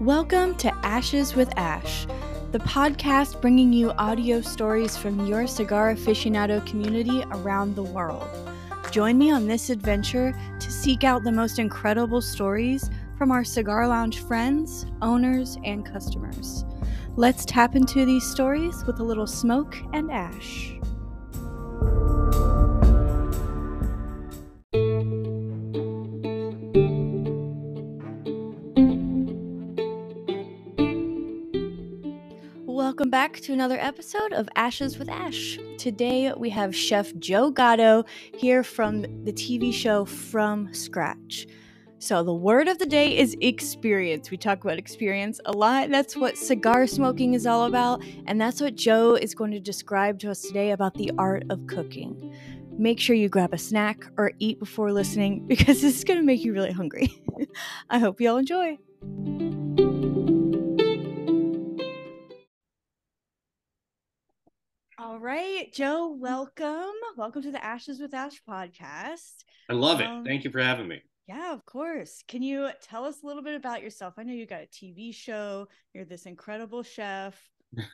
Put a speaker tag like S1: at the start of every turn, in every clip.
S1: Welcome to Ashes with Ash, the podcast bringing you audio stories from your cigar aficionado community around the world. Join me on this adventure to seek out the most incredible stories from our cigar lounge friends, owners, and customers. Let's tap into these stories with a little smoke and ash. Welcome back to another episode of Ashes with Ash. Today we have Chef Joe Gatto here from the TV show From Scratch. So, the word of the day is experience. We talk about experience a lot. That's what cigar smoking is all about. And that's what Joe is going to describe to us today about the art of cooking. Make sure you grab a snack or eat before listening because this is going to make you really hungry. I hope you all enjoy. All right, Joe, welcome. Welcome to the Ashes with Ash podcast.
S2: I love it.
S1: Um,
S2: Thank you for having me.
S1: Yeah, of course. Can you tell us a little bit about yourself? I know you got a TV show. You're this incredible chef.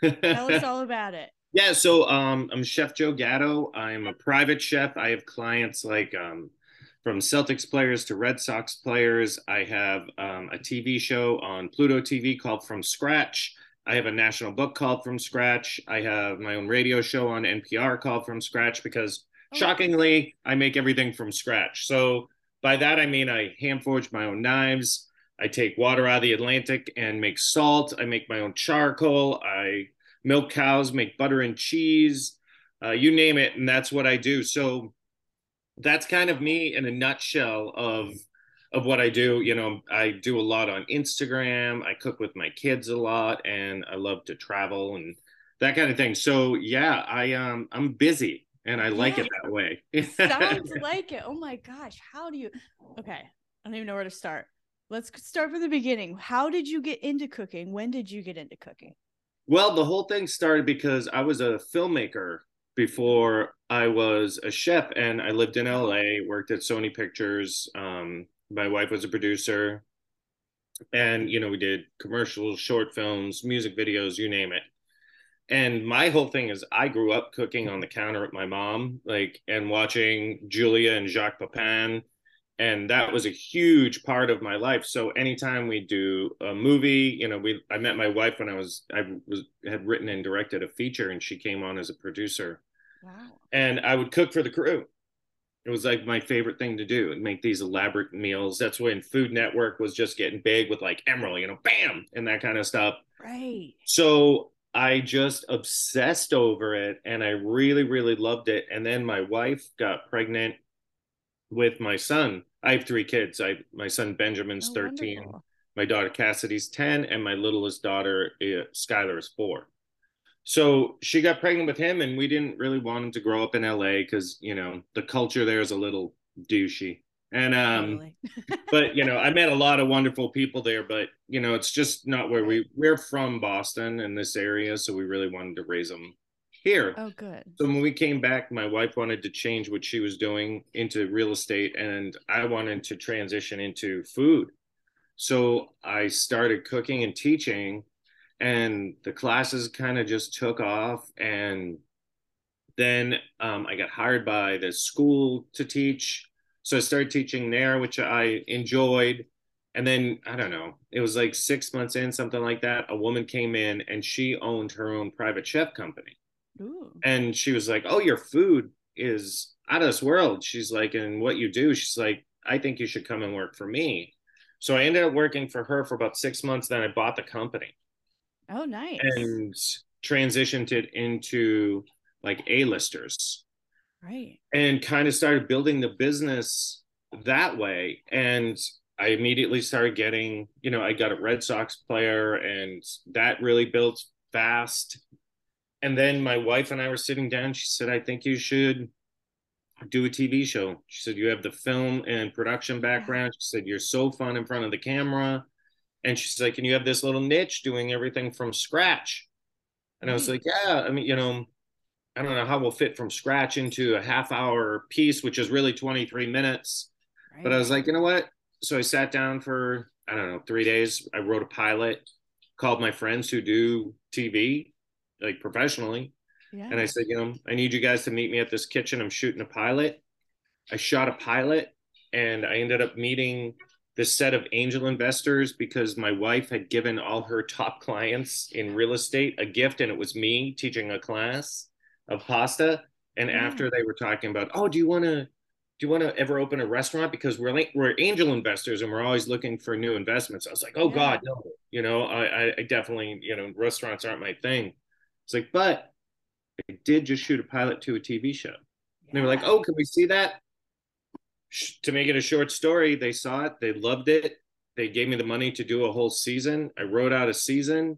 S1: Tell us all about it.
S2: yeah, so um, I'm Chef Joe Gatto. I'm a private chef. I have clients like um, from Celtics players to Red Sox players. I have um, a TV show on Pluto TV called From Scratch. I have a national book called From Scratch. I have my own radio show on NPR called From Scratch because
S1: Oh.
S2: shockingly, I make everything from scratch. So by that I mean I hand forge my own knives. I take water out of the Atlantic and make salt. I make my own charcoal. I milk cows, make butter and cheese. Uh, you name it, and that's what I do. So that's kind of me in a nutshell of of what I do. You know, I do a lot on Instagram. I cook with my kids a lot, and I love to travel and that kind of thing. So yeah, I um I'm busy and I like it that way.
S1: Sounds like it. Oh my gosh. How do you? Okay. I don't even know where to start. Let's start from the beginning. How did you get into cooking? When did you get into cooking?
S2: Well, the whole thing started because I was a filmmaker before I was a chef, and I lived in LA, worked at Sony Pictures. Um, my wife was a producer, and you know we did commercials, short films, music videos, you name it. And my whole thing is I grew up cooking on the counter with my mom, like and watching Julia and Jacques Pepin and that was a huge part of my life. So anytime we do a movie you know we i met my wife when i was i was had written and directed a feature and she came on as a producer.
S1: Wow.
S2: and i would cook for the crew it was like my favorite thing to do and make these elaborate meals that's when food network was just getting big with like Emeril you know bam and that kind of stuff
S1: Right.
S2: so I just obsessed over it and I really, really loved it. And then my wife got pregnant with my son. I have three kids. I my son Benjamin's
S1: Oh,
S2: 13,
S1: wonderful.
S2: my daughter Cassidy's 10, and my littlest daughter uh, Skylar is four. So she got pregnant with him, and we didn't really want him to grow up in LA because you know the culture there is a little douchey. And um,
S1: Totally.
S2: but you know, I met a lot of wonderful people there, but you know, it's just not where we we're from Boston in this area, so we really wanted to raise them here.
S1: Oh, good.
S2: So when we came back, my wife wanted to change what she was doing into real estate, and I wanted to transition into food. So I started cooking and teaching, and the classes kind of just took off. And then um, I got hired by the school to teach. So I started teaching there, which I enjoyed. And then I don't know, it was like six months in, something like that. A woman came in and she owned her own private chef company
S1: Ooh.
S2: and she was like, "Oh, your food is out of this world." She's like, "And what you do?" She's like, "I think you should come and work for me." So I ended up working for her for about six months. Then I bought the company
S1: Oh, nice.
S2: and transitioned it into like A-listers
S1: right.
S2: and kind of started building the business that way. And I immediately started getting, you know, I got a Red Sox player, and that really built fast. And then my wife and I were sitting down. She said, I think you should do a TV show. She said, You have the film and production background. She said, You're so fun in front of the camera. And she's like, And you have this little niche doing everything from scratch. And I was like, Yeah, I mean, you know, I don't know how we'll fit from scratch into a half hour piece, which is really 23 minutes.
S1: Right.
S2: But I was like, you know what? So I sat down for I don't know, three days. I wrote a pilot, called my friends who do TV, like professionally. Yeah. And I said, you know, I need you guys to meet me at this kitchen. I'm shooting a pilot. I shot a pilot and I ended up meeting this set of angel investors because my wife had given all her top clients in real estate a gift and it was me teaching a class of pasta. And yeah. after they were talking about oh do you want to do you want to ever open a restaurant? Because we're like we're angel investors and we're always looking for new investments. I was like oh yeah. god no. You know I, I definitely you know restaurants aren't my thing. It's like but i did just shoot a pilot to a tv show. Yeah. they were like oh can we see that to make it a short story, they saw it, they loved it. They gave me the money to do a whole season. I wrote out a season.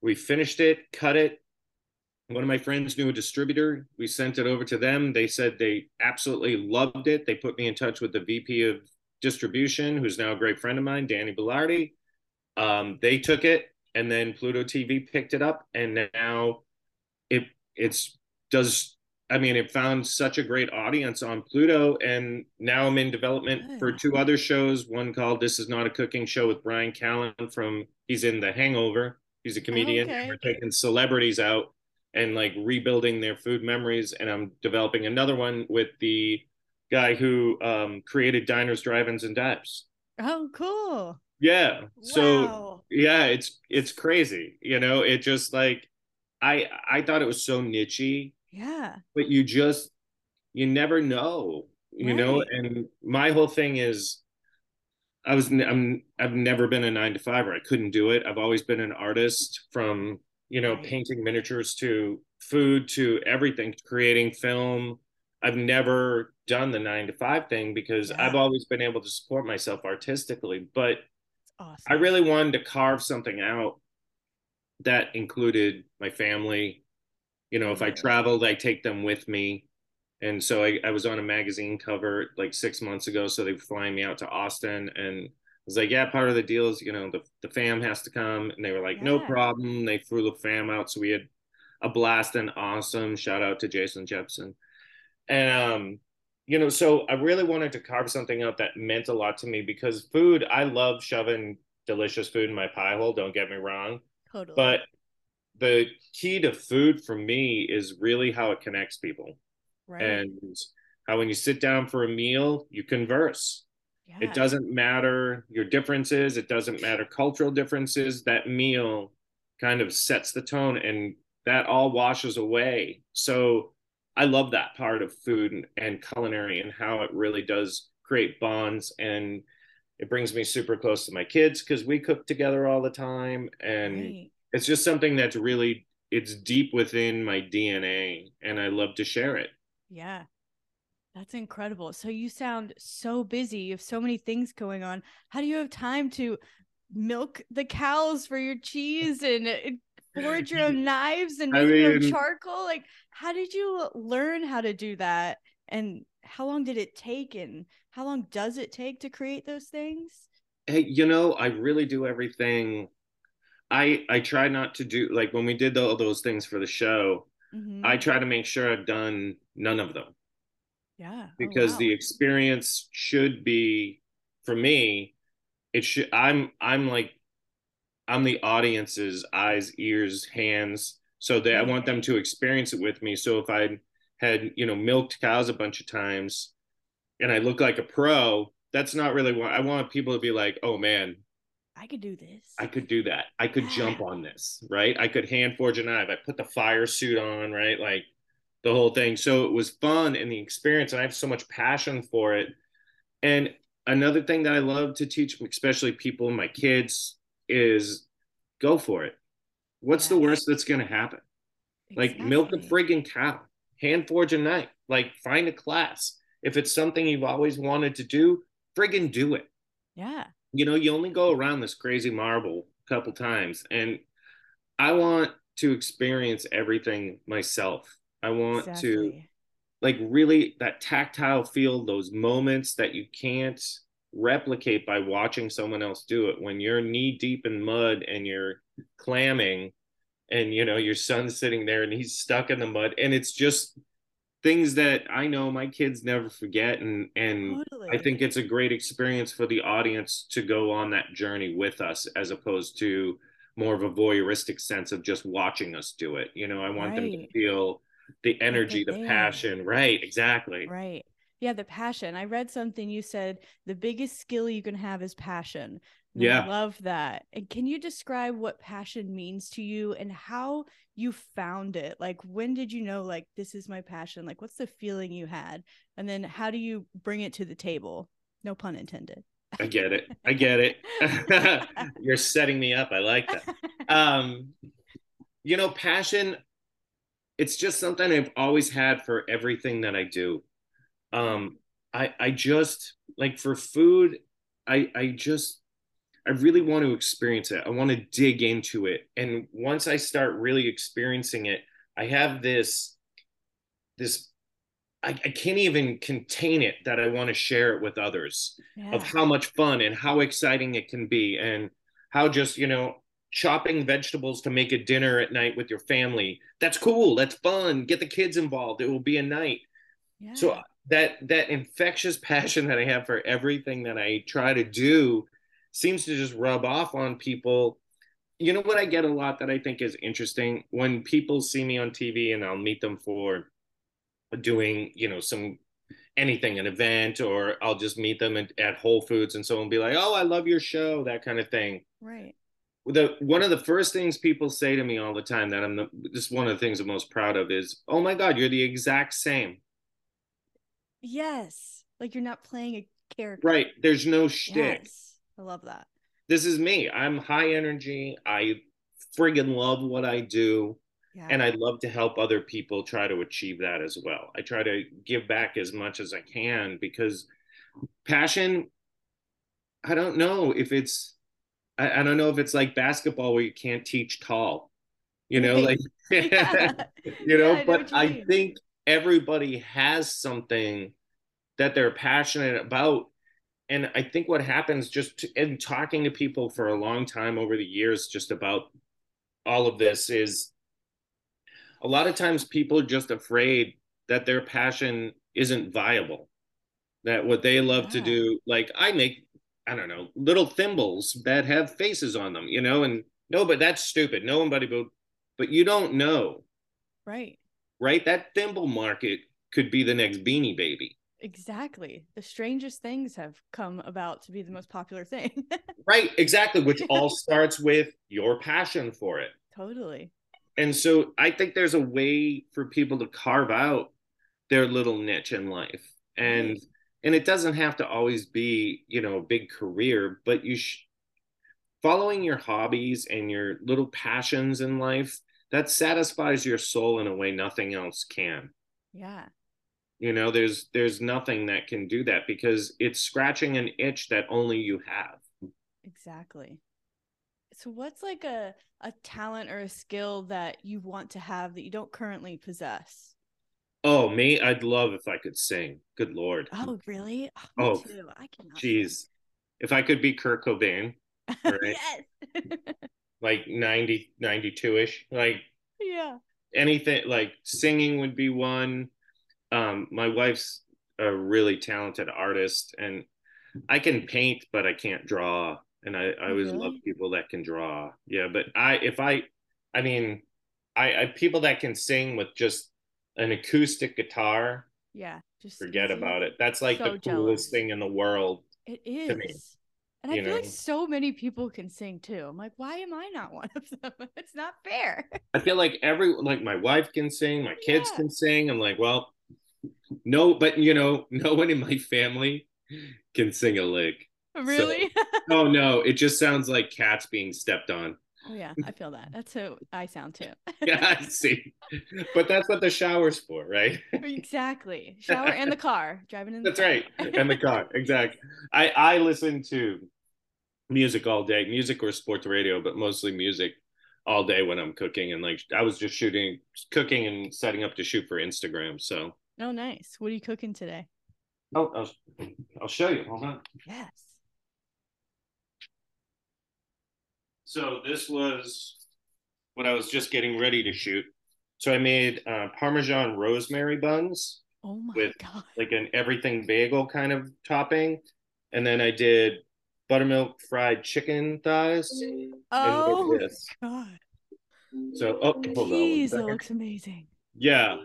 S2: We finished it, cut it. One of my friends knew a distributor. We sent it over to them. They said they absolutely loved it. They put me in touch with the VP of distribution, who's now a great friend of mine, Danny Bellardi. Um, they took it, and then Pluto TV picked it up, and now it it's does I mean, it found such a great audience on Pluto, and now I'm in development for two other shows. One called "This Is Not a Cooking Show" with Bryan Callen from he's in The Hangover. He's a comedian. Okay. we're taking celebrities out and like rebuilding their food memories. And I'm developing another one with the guy who um, created Diners, Drive-ins, and Dives.
S1: Oh, cool.
S2: Yeah. So wow. yeah, it's it's crazy. You know, it just like I I thought it was so nichey
S1: yeah.
S2: But you just you never know, you right. know. And my whole thing is, I was I'm I've never been a nine to five, or I couldn't do it. I've always been an artist from you know right. painting miniatures to food to everything, creating film. I've never done the nine to five thing because yeah. I've always been able to support myself artistically. But awesome. I really wanted to carve something out that included my family, you know if i traveled i take them with me and so I, I was on a magazine cover like six months ago so they were flying me out to austin and I was like, yeah, part of the deal is, you know, the, the fam has to come. And they were like, yeah. no problem. They flew the fam out. So we had a blast and awesome. Shout out to Jason Jepson. And, um, you know, so I really wanted to carve something out that meant a lot to me because food, I love shoving delicious food in my pie hole. Don't get me wrong. Totally. But the key to food for me is really how it connects people. Right. and how when you sit down for a meal you converse. Yeah. it doesn't matter your differences. It doesn't matter cultural differences. That meal kind of sets the tone and that all washes away. So i love that part of food and, culinary and how it really does create bonds and it brings me super close to my kids because we cook together all the time and right it's just something that's really it's deep within my DNA and I love to share it.
S1: Yeah. That's incredible. So you sound so busy. You have so many things going on. How do you have time to milk the cows for your cheese and uh, forge your own knives and make mean, your own charcoal? Like, how did you learn how to do that? And how long did it take? And how long does it take to create those things?
S2: Hey, you know, I really do everything I I try not to do like when we did all those things for the show. Mm-hmm. I try to make sure I've done none of them.
S1: Yeah. Oh,
S2: because oh, wow. the experience should be for me. It should. I'm I'm like I'm the audience's eyes, ears, hands. So that I want them to experience it with me. So if I had you know milked cows a bunch of times, and I look like a pro, that's not really what I want people to be like. Oh man,
S1: I could do this.
S2: I could do that. I could jump on this, right? I could hand forge a knife. I put the fire suit on, right? Like the whole thing. So it was fun and the experience, and I have so much passion for it. And another thing that I love to teach, especially people, my kids, is go for it. What's the worst that's going to happen? Exactly. Like milk a friggin' cow, hand forge a knife, like find a class. If it's something you've always wanted to do, friggin' do it.
S1: Yeah
S2: you know, you only go around this crazy marble a couple times. And I want to experience everything myself. I want exactly. to like really that tactile feel, those moments that you can't replicate by watching someone else do it. When you're knee deep in mud and you're clamming and you know your son's sitting there and he's stuck in the mud and it's just things that I know my kids never forget and and
S1: Totally.
S2: I think it's a great experience for the audience to go on that journey with us as opposed to more of a voyeuristic sense of just watching us do it. You know, I want them to feel the energy, the
S1: there.
S2: passion. Right, exactly.
S1: Right. Yeah, the passion. I read something you said the biggest skill you can have is passion.
S2: Yeah.
S1: love that. And can you describe what passion means to you and how you found it? Like when did you know like this is my passion? Like what's the feeling you had? And then how do you bring it to the table? No pun intended.
S2: I get it. I get it. You're setting me up. I like that. Um, you know, passion, it's just something I've always had for everything that I do. Um, I I just like for food, I I just I really want to experience it. I want to dig into it. And once I start really experiencing it, I have this this I, I can't even contain it that I want to share it with others
S1: yeah.
S2: of how much fun and how exciting it can be and how just you know chopping vegetables to make a dinner at night with your family that's cool that's fun get the kids involved it will be a night
S1: yeah.
S2: so that that infectious passion that i have for everything that i try to do seems to just rub off on people you know what i get a lot that i think is interesting when people see me on tv and i'll meet them for doing you know some anything an event or i'll just meet them at, at whole foods and so and be like oh i love your show that kind of thing
S1: right.
S2: the one of the first things people say to me all the time that i'm the, just one of the things i'm most proud of is oh my god you're the exact same
S1: Yes. Like you're not playing a character.
S2: right there's no shtick
S1: Yes. I love that.
S2: this is me i'm high energy i friggin love what i do
S1: Yeah.
S2: and i love to help other people try to achieve that as well i try to give back as much as i can because passion i don't know if it's i, I don't know if it's like basketball where you can't teach tall you know like
S1: Yeah.
S2: you know
S1: Yeah, I know
S2: but
S1: you
S2: i think everybody has something that they're passionate about and i think what happens just in talking to people for a long time over the years just about all of this is a lot of times people are just afraid that their passion isn't viable that what they love to do like i make i don't know little thimbles that have faces on them you know and no but that's stupid. No one but but you don't know.
S1: Right.
S2: right? That thimble market could be the next beanie baby
S1: Exactly. The strangest things have come about to be the most popular thing.
S2: right exactly which all starts with your passion for it
S1: totally.
S2: and so i think there's a way for people to carve out their little niche in life and and it doesn't have to always be you know a big career but you sh- following your hobbies and your little passions in life that satisfies your soul in a way nothing else can
S1: Yeah.
S2: You know there's there's nothing that can do that because it's scratching an itch that only you have
S1: Exactly. So what's like a a talent or a skill that you want to have that you don't currently possess?
S2: oh me i'd love if i could sing good lord
S1: Oh, really? Oh, me
S2: Oh,
S1: too. I cannot.
S2: jeez if i could be kurt cobain right.
S1: yes.
S2: like 90 92ish like
S1: yeah.
S2: anything like singing would be one um my wife's a really talented artist and i can paint but i can't draw and i i always love people that can draw yeah but i if i i mean i i people that can sing with just an acoustic guitar
S1: Yeah. Just
S2: forget
S1: easy.
S2: about it that's like
S1: So
S2: the coolest
S1: jealous.
S2: thing in the world
S1: It
S2: is. me.
S1: And I feel like so many people can sing too. I'm like, why am I not one of them? It's not fair.
S2: I feel like every like my wife can sing, my kids
S1: Yeah.
S2: can sing. I'm like, well, no, but you know, no one in my family can sing a lick.
S1: really?
S2: Oh no, it just sounds like cats being stepped on.
S1: oh yeah, I feel that. That's who I sound too.
S2: Yeah, I see. But that's what the shower's for, right?
S1: exactly. Shower and the car. Driving in the
S2: That's
S1: car.
S2: right. And the car, exactly. I I listen to music all day, music or sports radio, but mostly music all day when I'm cooking. And like I was just shooting, cooking, and setting up to shoot for Instagram. So
S1: Oh, nice. What are you cooking today?
S2: oh, I'll, I'll show you. Hold on.
S1: Yes.
S2: So this was what I was just getting ready to shoot. So I made uh, Parmesan rosemary buns
S1: Oh my
S2: with
S1: god.
S2: like an everything bagel kind of topping, and then I did buttermilk fried chicken thighs.
S1: Oh my god.
S2: So oh, hold on.
S1: Jeez, that looks amazing.
S2: Yeah.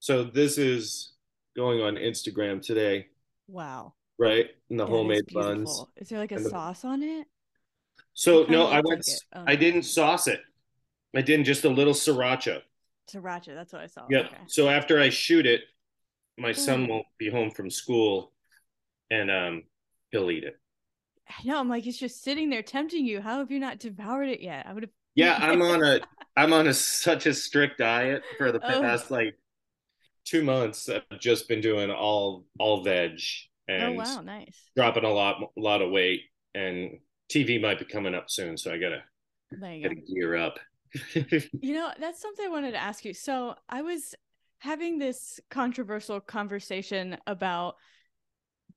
S2: So this is going on Instagram today,
S1: Wow.
S2: right? And the
S1: That is
S2: homemade buns.
S1: Is there like a
S2: the-
S1: sauce on it?
S2: So
S1: It
S2: no, I went.
S1: like. Oh,
S2: I didn't sauce it. I didn't just a little sriracha.
S1: Sriracha, that's what I saw.
S2: Yep.
S1: Okay.
S2: So after I shoot it, my son won't be home from school, and um, he'll eat it.
S1: I know. I'm like, it's just sitting there tempting you. How have you not devoured it yet? I would have.
S2: Yeah, I'm on a I'm on a such a strict diet for the
S1: Oh.
S2: past like two months. I've just been doing all all veg
S1: Oh
S2: and
S1: wow, nice.
S2: dropping a lot a lot of weight. And TV might be coming up soon, so I gotta gotta
S1: go.
S2: gear up.
S1: You know, that's something I wanted to ask you. So I was having this controversial conversation about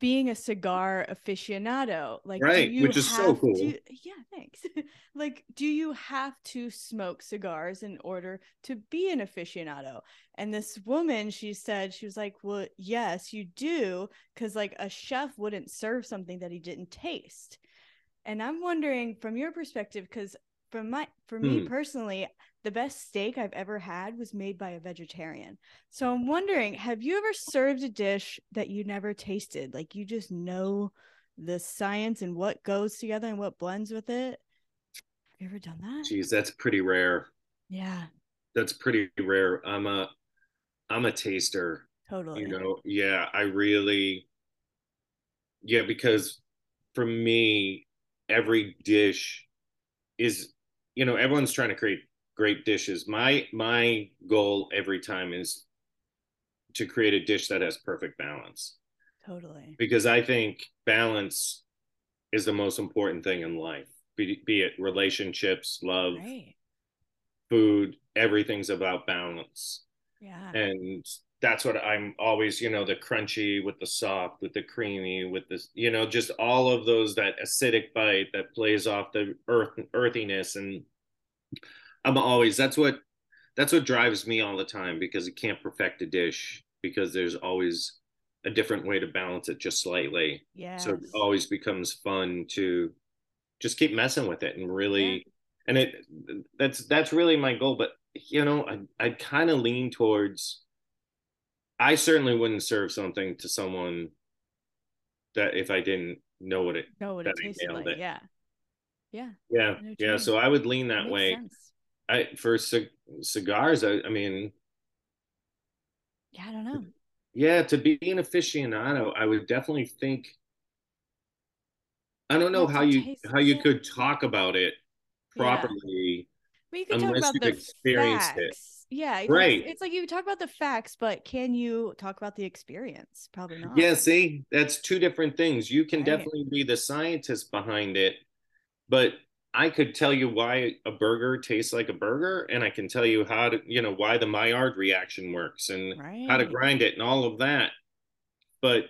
S1: being a cigar aficionado. Like, do
S2: Right,
S1: you
S2: which is so cool.
S1: to- yeah, thanks. like, do you have to smoke cigars in order to be an aficionado? And this woman, she said, she was like, well, yes, you do. Cause like a chef wouldn't serve something that he didn't taste. And I'm wondering from your perspective, because from my for me
S2: Hmm.
S1: personally, the best steak I've ever had was made by a vegetarian. So I'm wondering, have you ever served a dish that you never tasted? Like you just know the science and what goes together and what blends with it? Have you ever done that?
S2: Jeez, that's pretty rare.
S1: Yeah,
S2: That's pretty rare. I'm a I'm a taster.
S1: totally.
S2: you know yeah i really yeah because for me every dish is you know everyone's trying to create great dishes my my goal every time is to create a dish that has perfect balance
S1: Totally.
S2: because i think balance is the most important thing in life be, be it relationships love
S1: Right.
S2: food everything's about balance
S1: Yeah.
S2: and that's what I'm always, you know, the crunchy with the soft, with the creamy, with this, you know, just all of those that acidic bite that plays off the earth earthiness, and I'm always that's what that's what drives me all the time because you can't perfect a dish because there's always a different way to balance it just slightly.
S1: Yeah.
S2: So it always becomes fun to just keep messing with it and really, and it that's that's really my goal. But you know, I I kind of lean towards. I certainly wouldn't serve something to someone that if I didn't know what it.
S1: know what it tasted like.
S2: it.
S1: Yeah. Yeah.
S2: Yeah,
S1: I know what you
S2: yeah. So I would lean that way.
S1: sense.
S2: I for c- cigars. I, I mean,
S1: Yeah, I don't know.
S2: yeah. To be an aficionado, I would definitely think. I don't know how you how you
S1: it.
S2: could talk about it
S1: Yeah.
S2: properly.
S1: But you can talk about
S2: you've
S1: the
S2: experienced it.
S1: Yeah, it's
S2: Right.
S1: Like, it's like you talk about the facts, but can you talk about the experience? Probably not.
S2: Yeah, see, that's two different things. You can
S1: Right.
S2: definitely be the scientist behind it, but I could tell you why a burger tastes like a burger, and I can tell you how to, you know, why the Maillard reaction works and how to grind it and all of that. But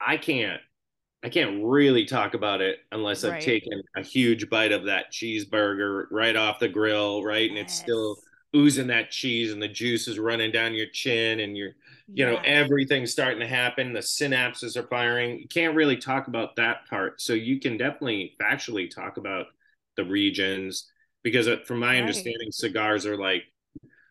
S2: I can't, I can't really talk about it unless I've taken a huge bite of that cheeseburger right off the grill, right? And it's still
S1: Yes.
S2: Oozing that cheese and the juice is running down your chin and you're you know everything's starting to happen the synapses are firing you can't really talk about that part so you can definitely factually talk about the regions because uh, from my
S1: Right.
S2: understanding cigars are like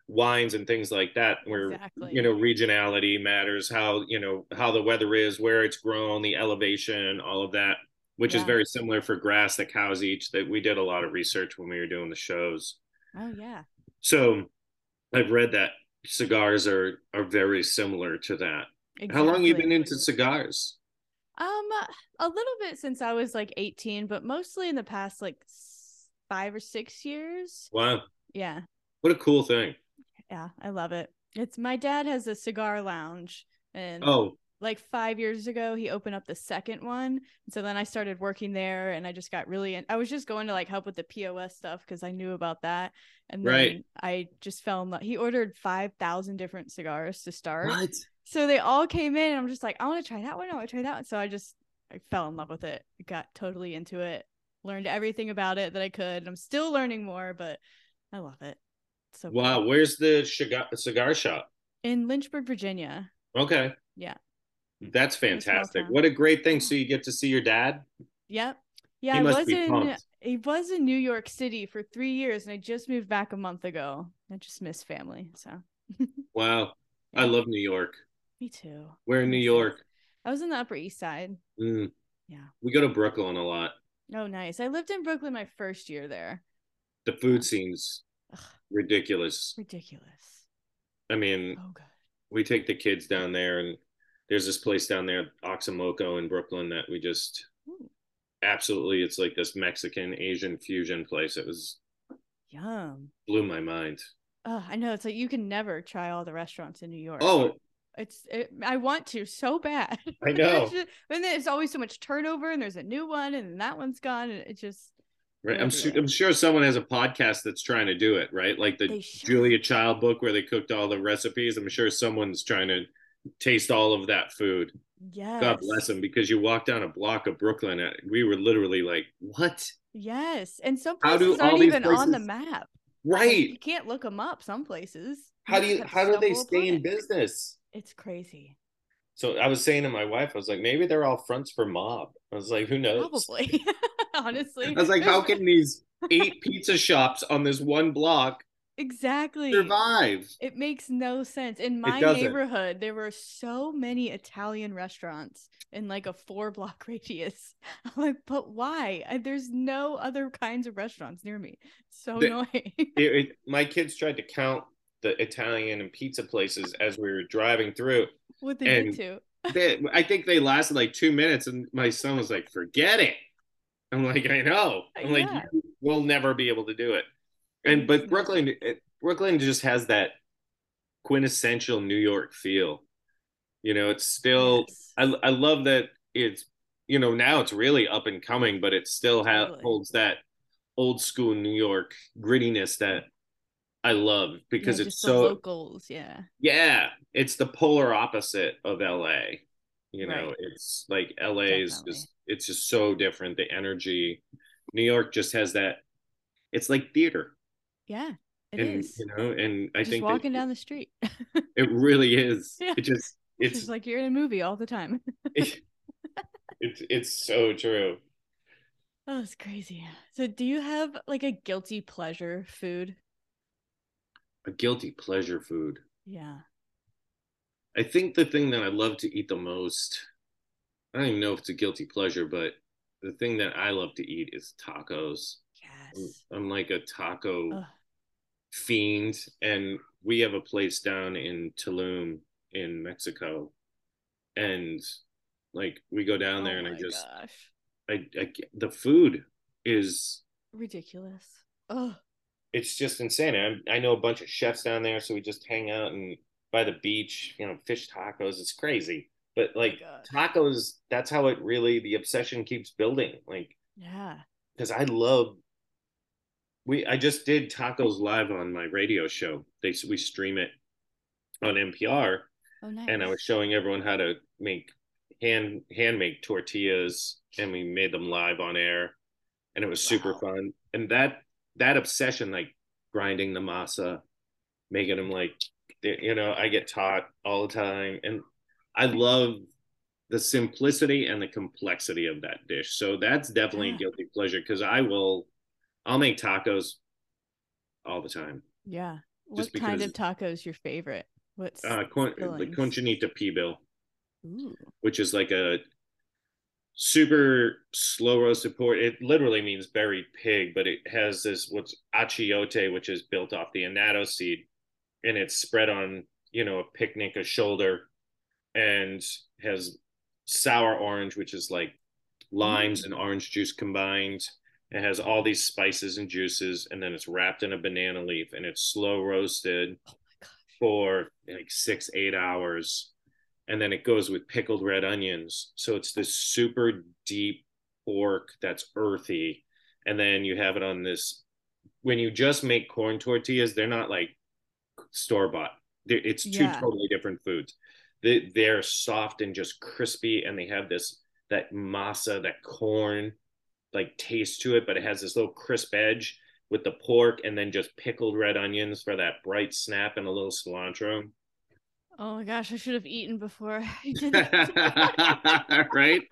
S2: wines and things like that where
S1: Exactly.
S2: you know regionality matters how you know how the weather is where it's grown the elevation all of that which is very similar for grass that cows eat that we did a lot of research when we were doing the shows
S1: Oh yeah.
S2: So I've read that cigars are are very similar to that. How long you been into cigars?
S1: Um, a little bit since I was like 18, but mostly in the past like five or six years.
S2: Wow,
S1: Yeah.
S2: what a cool thing.
S1: Yeah. I love it. It's my dad has a cigar lounge and
S2: Oh,
S1: like five years ago he opened up the second one and so then i started working there and i just got really in- i was just going to like help with the pos stuff because i knew about that and then
S2: Right.
S1: i just fell in love he ordered 5000 different cigars to start
S2: what?
S1: so they all came in and i'm just like i want to try that one i want to try that one so i just i fell in love with it got totally into it learned everything about it that i could And i'm still learning more but i love it So
S2: Wow, where's the cigar, cigar shop?
S1: in Lynchburg, Virginia.
S2: Okay.
S1: Yeah.
S2: That's fantastic. What a great thing. So you get to see your dad?
S1: Yep. Yeah,
S2: He
S1: I
S2: must
S1: was
S2: be
S1: in
S2: pumped.
S1: I was in New York City for three years and I just moved back a month ago. I just miss family. So
S2: Wow. I love New York.
S1: me too.
S2: We're in New York.
S1: I was in the Upper East Side.
S2: Mm.
S1: Yeah.
S2: We go to Brooklyn a lot.
S1: Oh, nice. I lived in Brooklyn my first year there.
S2: The food scene's
S1: Ugh.
S2: ridiculous.
S1: Ridiculous.
S2: I mean,
S1: Oh,
S2: we take the kids down there and there's this place down there oxomoco in brooklyn that we just
S1: Ooh.
S2: absolutely it's like this mexican asian fusion place it was
S1: Yum.
S2: blew my mind
S1: Oh, I know. It's like you can never try all the restaurants in New York.
S2: oh
S1: it's it, I want to so bad.
S2: I know.
S1: Just- and then it's always so much turnover, and there's a new one, and then that one's gone, and it just
S2: right I'm, su- I'm sure someone has a podcast that's trying to do it right like the julia child book where they cooked all the recipes i'm sure someone's trying to taste all of that food
S1: yes,
S2: god bless them because you walk down a block of brooklyn and we were literally like what
S1: Yes, and some places
S2: all
S1: aren't even on the map.
S2: right
S1: You can't look them up. Some places. You
S2: how do you how do they stay in
S1: it.
S2: business
S1: It's crazy.
S2: So I was saying to my wife, I was like, maybe they're all fronts for mob. I was like, who knows?
S1: Probably. Honestly,
S2: I was like, how can these eight pizza shops on this one block
S1: exactly
S2: survive?
S1: It makes no sense. In my neighborhood, there were so many Italian restaurants in like a four block radius. I'm like, but why? There's no other kinds of restaurants near me. So
S2: The-
S1: annoying.
S2: It- it- my kids tried to count the Italian and pizza places as we were driving through.
S1: what they get to.
S2: They, I think they lasted like two minutes, and my son was like, "Forget it." I'm like, "I know." Uh, I'm like,
S1: Yeah.
S2: "You will never be able to do it." And but Brooklyn, it, Brooklyn just has that quintessential New York feel. You know, it's still
S1: Yes.
S2: I I love that it's you know now it's really up and coming, but it still ha-
S1: Totally.
S2: holds that old school New York grittiness that I love because
S1: Yeah,
S2: it's so
S1: locals. Yeah.
S2: yeah, it's the polar opposite of LA. You know,
S1: Right.
S2: it's like LA is just it's just so different. The energy, New York just has that. It's like theater,
S1: Yeah. It
S2: and
S1: is.
S2: you know, and I
S1: just
S2: think
S1: walking down the street.
S2: it really is.
S1: Yeah.
S2: It just
S1: it's just like you're in a movie all the time.
S2: it's it's so true.
S1: Oh, it's crazy. So, do you have like a guilty pleasure food?
S2: A guilty pleasure food.
S1: Yeah.
S2: I think the thing that I love to eat the most, I don't even know if it's a guilty pleasure, but the thing that I love to eat is tacos. I'm,
S1: Yes.
S2: I'm like a taco
S1: Ugh.
S2: Fiend, and we have a place down in Tulum in Mexico, and like we go down there,
S1: oh
S2: and I just,
S1: gosh.
S2: I, I, the food is,
S1: Ridiculous. Oh,
S2: it's just insane. I, I know a bunch of chefs down there, so we just hang out and by the beach, you know, fish tacos. It's crazy, but oh like
S1: God.
S2: tacos, that's how it really the obsession keeps building. Like
S1: yeah.
S2: because I love. We I just did tacos live on my radio show. They we stream it on NPR,
S1: Oh, nice.
S2: and I was showing everyone how to make hand hand make tortillas, and we made them live on air, and it was super fun. And that that obsession, like grinding the masa, making them like you know, I get taught all the time, and I love the simplicity and the complexity of that dish. So that's definitely
S1: Yeah.
S2: a guilty pleasure because I will, I'll make tacos all the time.
S1: Yeah. What
S2: Just
S1: kind of taco's your favorite? What's
S2: Uh, con- conchinita pibil,
S1: Ooh.
S2: which is like a super slow roasted pork. It literally means buried pig, but it has this what's achiote, which is built off the annatto seed, and it's spread on you know a picnic, a shoulder, and has sour orange, which is like limes
S1: Mm.
S2: and orange juice combined. It has all these spices and juices, and then it's wrapped in a banana leaf, and it's slow roasted
S1: Oh
S2: for like six, eight hours. And then it goes with pickled red onions. So it's this super deep pork that's earthy. And then you have it on this. When you just make corn tortillas, they're not like store bought. It's two
S1: Yeah.
S2: totally different foods. They, they're soft and just crispy, and they have this that masa, that corn like taste to it, but it has this little crisp edge. with the pork and then just pickled red onions for that bright snap and a little cilantro.
S1: Oh my gosh, I should have eaten before you did
S2: that. right?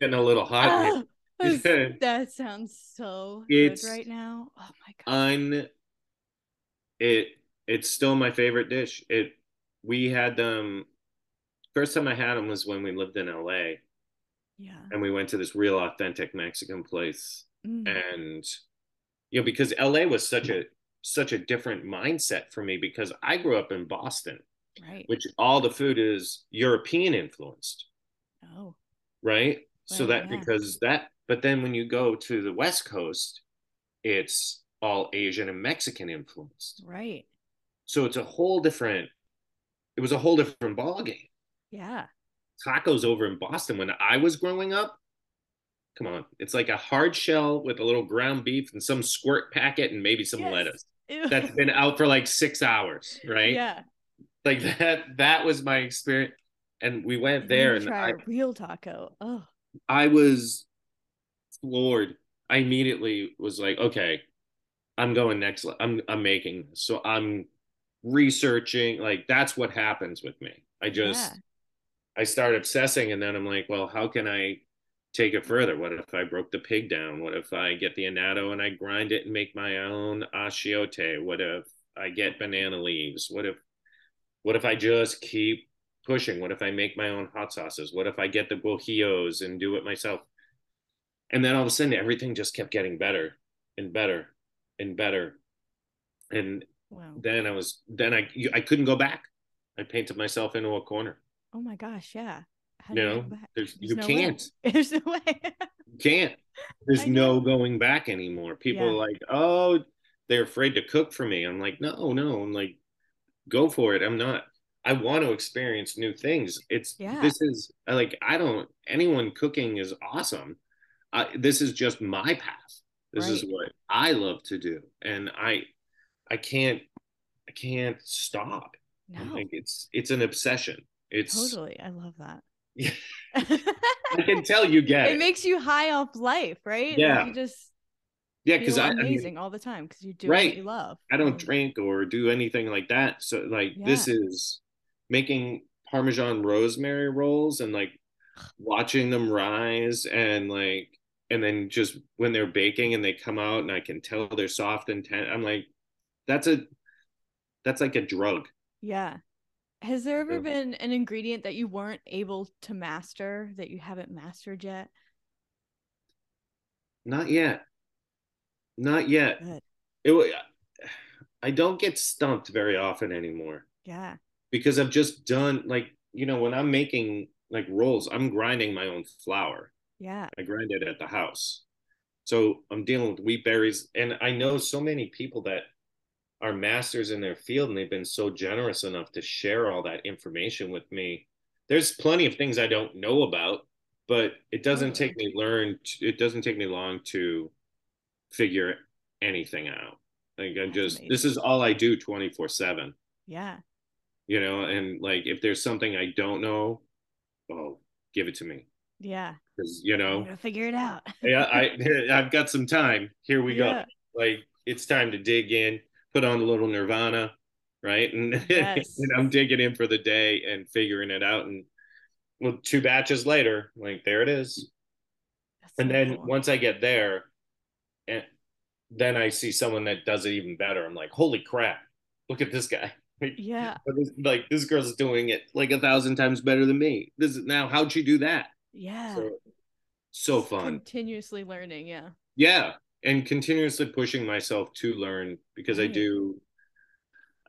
S2: Getting a little hot.
S1: Oh, that sounds so it's good right now. Oh my god.
S2: Un it it's still my favorite dish. It we had them first time I had them was when we lived in LA.
S1: Yeah.
S2: And we went to this real authentic Mexican place. Mm. And you know, because LA was such a such a different mindset for me because I grew up in Boston.
S1: Right.
S2: Which all the food is European influenced.
S1: Oh.
S2: Right? right so that yeah. because that but then when you go to the West Coast, it's all Asian and Mexican influenced.
S1: Right.
S2: So it's a whole different it was a whole different ballgame.
S1: Yeah.
S2: Tacos over in Boston when I was growing up. Come on. It's like a hard shell with a little ground beef and some squirt packet and maybe some yes. lettuce. Ew. That's been out for like six hours, right?
S1: Yeah.
S2: Like that that was my experience. And we went there and
S1: try I, a real taco. Oh.
S2: I was floored. I immediately was like, okay, I'm going next. I'm I'm making this. So I'm researching. Like that's what happens with me. I just yeah. I start obsessing, and then I'm like, well, how can I take it further? What if I broke the pig down? What if I get the annatto and I grind it and make my own achiote? What if I get banana leaves? What if what if I just keep pushing? What if I make my own hot sauces? What if I get the guajillos and do it myself? And then all of a sudden, everything just kept getting better and better and better. And wow. then I was, then I, I couldn't go back. I painted myself into a corner.
S1: Oh my gosh. Yeah.
S2: How you there's, there's you
S1: no
S2: can't.
S1: Way. There's no way.
S2: you can't. There's no going back anymore. People yeah. are like, oh, they're afraid to cook for me. I'm like, no, no. I'm like, go for it. I'm not. I want to experience new things. It's yeah. this is like I don't anyone cooking is awesome. I, this is just my path. This right. is what I love to do, and I I can't I can't stop.
S1: No.
S2: It's it's an obsession. It's
S1: totally. I love that.
S2: Yeah. I can tell you get it.
S1: It makes you high off life, right?
S2: Yeah.
S1: Like you just
S2: yeah, because
S1: I amazing I mean, all the time because you do
S2: right.
S1: what you love.
S2: I don't drink or do anything like that. So like yeah. this is making Parmesan rosemary rolls and like watching them rise and like and then just when they're baking and they come out and I can tell they're soft and ten I'm like, that's a that's like a drug.
S1: Yeah. Has there ever been an ingredient that you weren't able to master that you haven't mastered yet?
S2: Not yet. Not yet. Good. It I don't get stumped very often anymore.
S1: Yeah.
S2: Because I've just done like, you know, when I'm making like rolls, I'm grinding my own flour.
S1: Yeah.
S2: I grind it at the house. So I'm dealing with wheat berries and I know so many people that are masters in their field and they've been so generous enough to share all that information with me. There's plenty of things I don't know about, but it doesn't take me learn it doesn't take me long to figure anything out. Like I'm just amazing. this is all I do 24/7.
S1: Yeah.
S2: You know, and like if there's something I don't know, oh, give it to me.
S1: Yeah.
S2: Cuz you know,
S1: figure it out.
S2: yeah, I I've got some time. Here we yeah. go. Like it's time to dig in, put on a little Nirvana, right? And, yes. and I'm digging in for the day and figuring it out and well two batches later, like there it is. That's and so then cool. once I get there, and then I see someone that does it even better. I'm like, holy crap, look at this guy.
S1: Yeah.
S2: like this girl's doing it like a thousand times better than me. This is now how'd she do that?
S1: Yeah.
S2: So, so fun.
S1: Continuously learning, yeah.
S2: Yeah. And continuously pushing myself to learn because right. I mm. do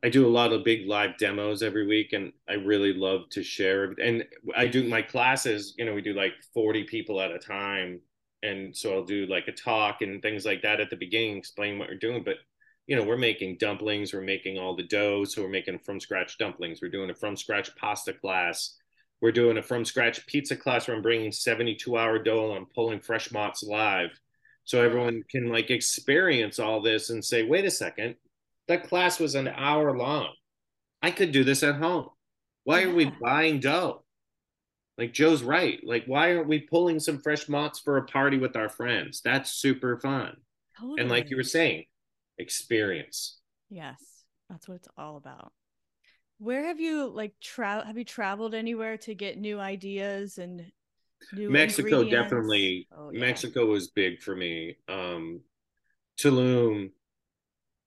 S2: I do a lot of big live demos every week and I really love to share and I do my classes, you know, we do like 40 people at a time and so I'll do like a talk and things like that at the beginning, explain what we're doing. But you know, we're making dumplings, we're making all the dough, so we're making from scratch dumplings. We're doing a from scratch pasta class. We're doing a from scratch pizza class where I'm bringing 72 hour dough and I'm pulling fresh mozz live, so everyone can like experience all this and say, wait a second, that class was an hour long. I could do this at home. Why are we buying dough? Like Joe's right. Like, why aren't we pulling some fresh mozz for a party with our friends? That's super fun. Totally. And like you were saying, experience.
S1: Yes, that's what it's all about. Where have you like travel? Have you traveled anywhere to get new ideas and new
S2: Mexico definitely.
S1: Oh, yeah.
S2: Mexico was big for me. Um, Tulum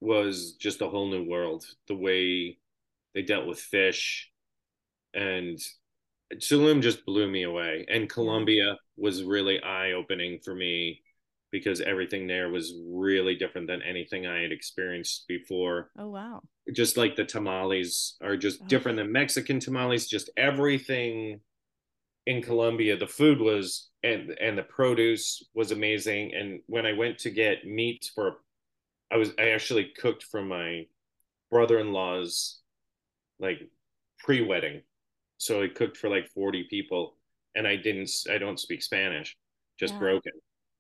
S2: was just a whole new world. The way they dealt with fish, and Tulum just blew me away. And Colombia was really eye opening for me because everything there was really different than anything I had experienced before.
S1: Oh wow.
S2: Just like the tamales are just
S1: Oh.
S2: different than Mexican tamales, just everything in Colombia, the food was and and the produce was amazing. And when I went to get meat for I was I actually cooked for my brother-in-law's like pre-wedding. So I cooked for like 40 people and I didn't I don't speak Spanish, just
S1: Yeah.
S2: broken.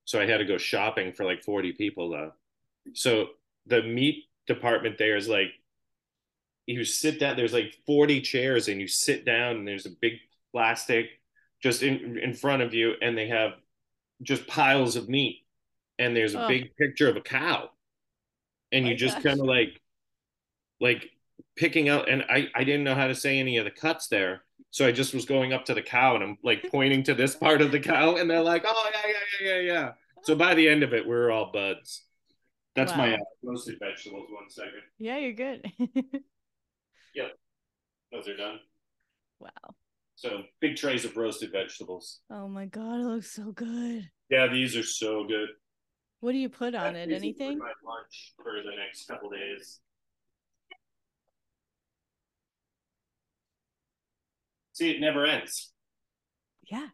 S2: So I had to go shopping for like 40 people though. So the meat department there is like you sit down there's like 40 chairs and you sit down and there's a big plastic just in in front of you and they have just piles of meat and there's a
S1: Oh.
S2: big picture of a cow and
S1: My
S2: you just kind of like like picking out and I I didn't know how to say any of the cuts there so I just was going up to the cow and I'm like pointing to this part of the cow and they're like oh yeah yeah yeah yeah yeah so by the end of it we are all buds that's my
S1: Wow.
S2: uh, roasted vegetables one second
S1: Yeah, you're good.
S2: Yep those are done
S1: wow.
S2: So big trays of roasted vegetables
S1: Oh my god, it looks so good.
S2: yeah these are so good
S1: What do you put on
S2: That
S1: it? Anything?
S2: my lunch for the next couple days see it never ends
S1: Yeah.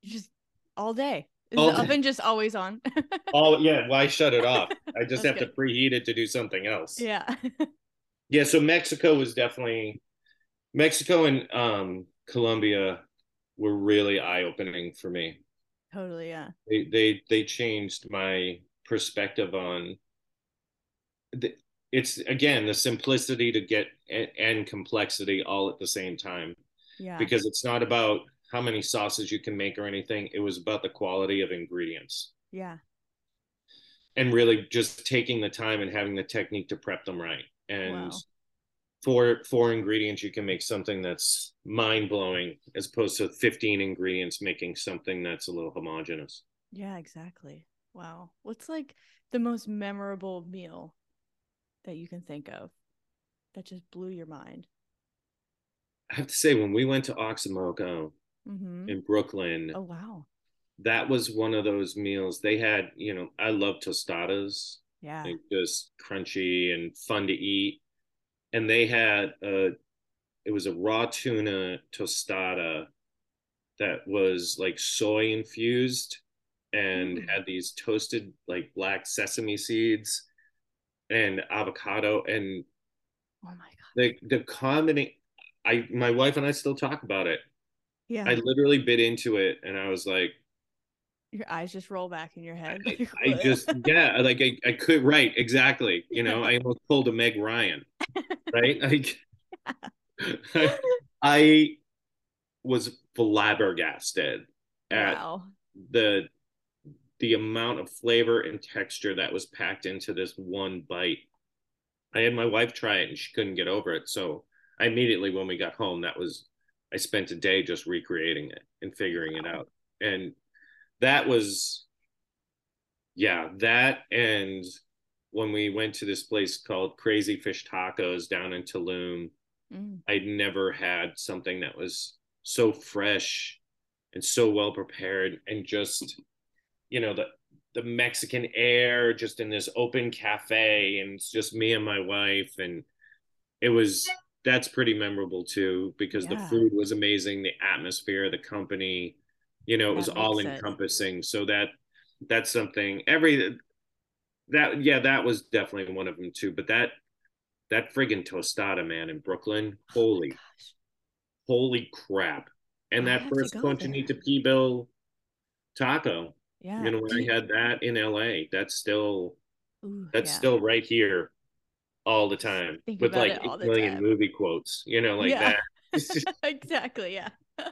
S1: You just all day. Is
S2: All
S1: the
S2: day.
S1: oven just always on?
S2: Oh yeah, why shut it off? I just have to preheat it to do something else.
S1: yeah.
S2: Yeah, so Mexico was definitely Mexico and um Colombia were really eye-opening for me.
S1: totally, yeah.
S2: They they they changed my perspective on the, it's again the simplicity to get and, and complexity all at the same time
S1: Yeah.
S2: because it's not about how many sauces you can make or anything. It was about the quality of ingredients.
S1: yeah.
S2: and really just taking the time and having the technique to prep them right. And
S1: Wow.
S2: four four ingredients, you can make something that's mind blowing as opposed to fifteen ingredients making something that's a little homogenous.
S1: Yeah, exactly. Wow. What's like the most memorable meal that you can think of that just blew your mind?
S2: I have to say, when we went to Oxomoco
S1: Mm-hmm.
S2: in Brooklyn,
S1: Oh wow.
S2: that was one of those meals. They had, you know, I love tostadas,
S1: Yeah.
S2: just crunchy and fun to eat. And they had a, it was a raw tuna tostada that was like soy infused and
S1: Mm.
S2: had these toasted like black sesame seeds and avocado and
S1: Oh my god.
S2: the the combination. I my wife and I still talk about it.
S1: Yeah.
S2: I literally bit into it and I was like,
S1: your eyes just roll back in your head.
S2: I, I just yeah, like I, I could right exactly. You know, I almost pulled a Meg Ryan, right? Like I, I was flabbergasted at
S1: wow.
S2: the the amount of flavor and texture that was packed into this one bite. I had my wife try it and she couldn't get over it. So I immediately when we got home, that was I spent a day just recreating it and figuring it out. And that was yeah, that and when we went to this place called Crazy Fish Tacos down in Tulum,
S1: Mm.
S2: I'd never had something that was so fresh and so well prepared and just you know the the Mexican air just in this open cafe and it's just me and my wife and it was that's pretty memorable too because the food was amazing the atmosphere the company you know it was all
S1: it.
S2: encompassing so that that's something every that yeah that was definitely one of them too but that that friggin tostada man in brooklyn holy
S1: Gosh.
S2: holy crap and
S1: I
S2: that first
S1: go
S2: Cochinita Pibil taco
S1: Yeah.
S2: you know when i had that in la that's still
S1: Ooh,
S2: that's
S1: yeah.
S2: still right here all the time
S1: Think
S2: with like eight million
S1: time.
S2: movie quotes you know like
S1: Yeah.
S2: that
S1: exactly. Yeah.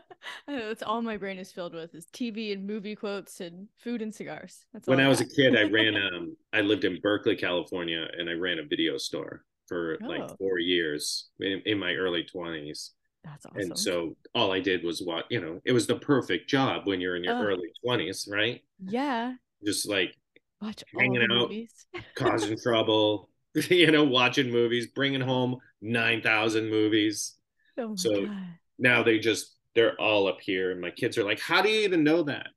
S1: That's all my brain is filled with is TV and movie quotes and food and cigars. That's
S2: when
S1: all
S2: I was a kid, I ran um I lived in Berkeley, California, and I ran a video store for like
S1: Oh.
S2: four years in, in my early twenties.
S1: That's awesome.
S2: And so all I did was what you know, it was the perfect job when you're in your
S1: Oh.
S2: early twenties, right?
S1: yeah,
S2: Just like
S1: watch
S2: Hanging out.
S1: movies.
S2: causing trouble, you know, watching movies, bringing home nine thousand movies.
S1: Oh
S2: So-
S1: god.
S2: Now they just they're all up here, and my kids are like, "How do you even know that?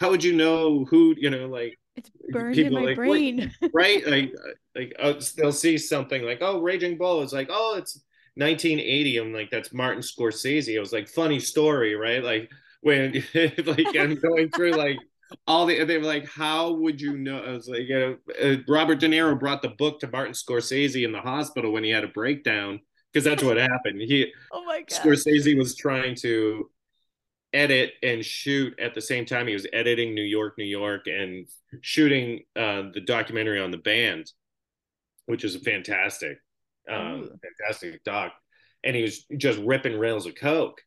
S2: How would you know who? You know, like."
S1: It's burned in my
S2: like,
S1: brain.
S2: right? Like, like uh, they'll see something like, "Oh, Raging Bull." It's like, "Oh, it's 1980." I'm like, "That's Martin Scorsese." It was like funny story, right? Like when like I'm going through like all the they were like, "How would you know?" I was like, you know, uh, Robert De Niro brought the book to Martin Scorsese in the hospital when he had a breakdown because that's what happened. He
S1: oh my god.
S2: Scorsese was trying to edit and shoot at the same time. He was editing New York, New York, and shooting uh, the documentary on the band, which is a fantastic, um, fantastic doc. And he was just ripping rails of coke.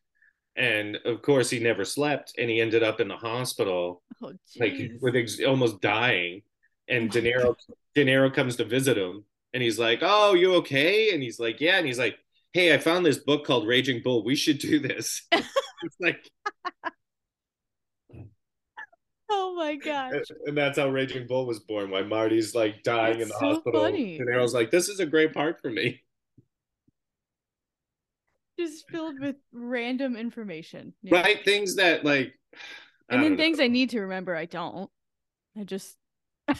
S2: And of course, he never slept, and he ended up in the hospital,
S1: Oh
S2: like with ex- almost dying. And
S1: Oh
S2: De Niro, De Niro comes to visit him, and he's like, "Oh, you okay?" And he's like, "Yeah." And he's like, "Hey, I found this book called Raging Bull. We should do this." it's like,
S1: oh my gosh.
S2: and that's how Raging Bull was born. Why Marty's like dying in the
S1: so
S2: hospital.
S1: funny.
S2: De Niro's like, "This is a great part for me."
S1: Just filled with random information. Yeah.
S2: Right? Things that like, I
S1: And then
S2: know.
S1: things I need to remember, I don't. I just, I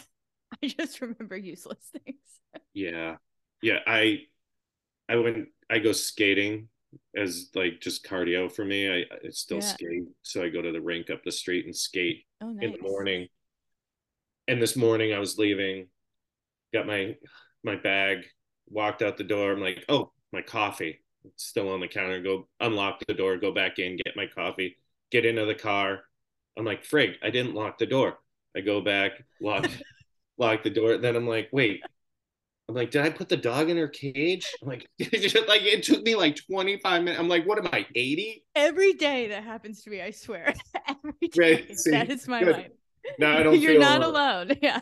S1: just remember useless things.
S2: Yeah, yeah. I, I went. I go skating as like just cardio for me. I, I still
S1: Yeah.
S2: skate, so I go to the rink up the street and skate
S1: Oh, nice.
S2: in the morning. And this morning I was leaving, got my my bag, walked out the door. I'm like, oh, my coffee. It's still on the counter. Go unlock the door, go back in, get my coffee, get into the car. I'm like, frig, I didn't lock the door. I go back, lock lock the door. Then I'm like, wait. I'm like, did I put the dog in her cage? I'm like, like it took me like 25 minutes. I'm like, what am I, 80?
S1: Every day that happens to me, I swear. Every day.
S2: Right, see,
S1: that is my
S2: good.
S1: life.
S2: No, I don't
S1: You're not
S2: alone.
S1: alone. Yeah.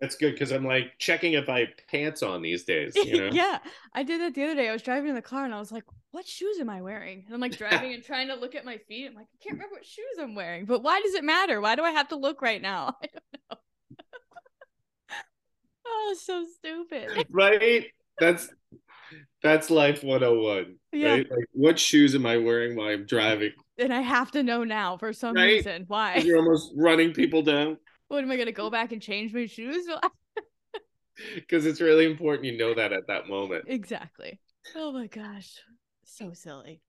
S2: That's good because I'm like checking if I have pants on these days. You know?
S1: yeah. I did that the other day. I was driving in the car and I was like, what shoes am I wearing? And I'm like driving and trying to look at my feet. I'm like, I can't remember what shoes I'm wearing. But why does it matter? Why do I have to look right now? I don't know. Oh, so stupid.
S2: right? That's that's life 101.
S1: Yeah.
S2: Right? Like what shoes am I wearing while I'm driving?
S1: And I have to know now for some
S2: Right?
S1: reason. Why?
S2: You're almost running people down
S1: What am I gonna go back and change my shoes?
S2: because it's really important you know that at that moment.
S1: exactly. Oh my gosh. So silly.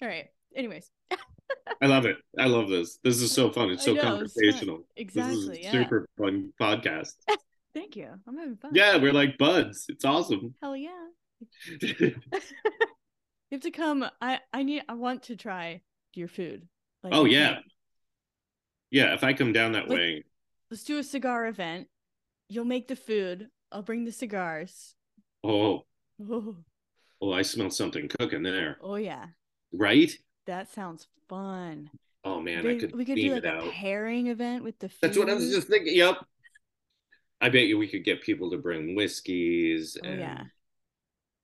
S1: All right. Anyways.
S2: I love it. I love this. This is so fun. It's so
S1: know, it's
S2: conversational. This
S1: Exactly.
S2: is a
S1: Yeah.
S2: super fun podcast.
S1: Thank you. I'm having fun.
S2: Yeah, we're like buds. It's awesome.
S1: Hell yeah. You have to come. I I need. I want to try your food. Like,
S2: oh yeah. Yeah, if I come down that
S1: Like-
S2: way.
S1: Let's do a cigar event. You'll make the food. I'll bring the cigars.
S2: Oh,
S1: Oh,
S2: oh, I smell something cooking there.
S1: oh yeah.
S2: Right?
S1: That sounds fun.
S2: Oh man, I could
S1: we could do like a
S2: out.
S1: pairing event with the food.
S2: That's what I was just thinking. Yep. I bet you we could get people to bring whiskeys
S1: Oh
S2: and
S1: yeah.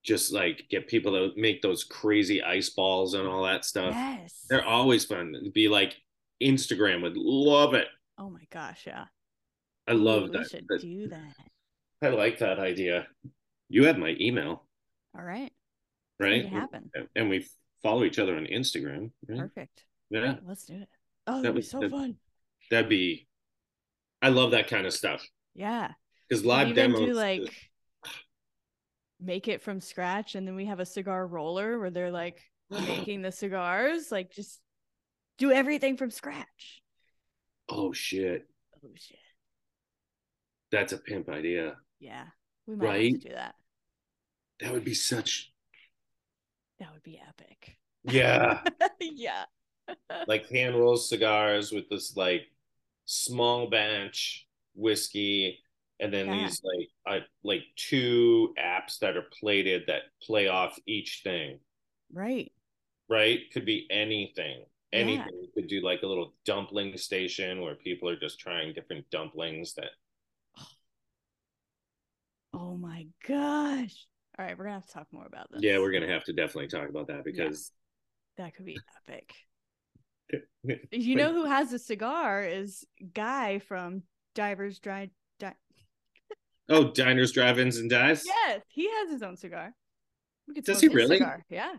S2: just like get people to make those crazy ice balls and all that stuff.
S1: Yes.
S2: They're always fun. It'd be like Instagram would love it.
S1: Oh my gosh, yeah.
S2: I love
S1: Ooh,
S2: that.
S1: We should
S2: That-
S1: do that.
S2: I like that idea. You have my email,
S1: All right.
S2: right?
S1: Happen.
S2: And we follow each other on Instagram. Right?
S1: Perfect.
S2: Yeah,
S1: Let's do it. Oh,
S2: That
S1: that'd be so
S2: that-
S1: fun.
S2: that'd be. I love that kind of stuff
S1: Yeah.
S2: because live demos.
S1: do like make it from scratch and then we have a cigar roller where they're like making the cigars like just do everything from scratch
S2: oh shit,
S1: oh shit
S2: that's a pimp idea.
S1: yeah we might
S2: Right?
S1: do that
S2: That would be such.
S1: that would be epic
S2: Yeah.
S1: yeah
S2: like hand rolled cigars with this like small batch whiskey and then
S1: Yeah.
S2: these like I like two apps that are plated that play off each thing
S1: right
S2: right could be anything anything. Yeah. You could do like a little dumpling station where people are just trying different dumplings that.
S1: Oh my gosh. All right, we're gonna have to talk more about this.
S2: Yeah, we're gonna have to definitely talk about that because
S1: yeah. that could be epic. you know who has a cigar is Guy from Divers Dry. Di-
S2: oh, Diners, Drive-ins, and Dives.
S1: Yes, he has his own cigar.
S2: Does he really?
S1: Cigar. Yeah.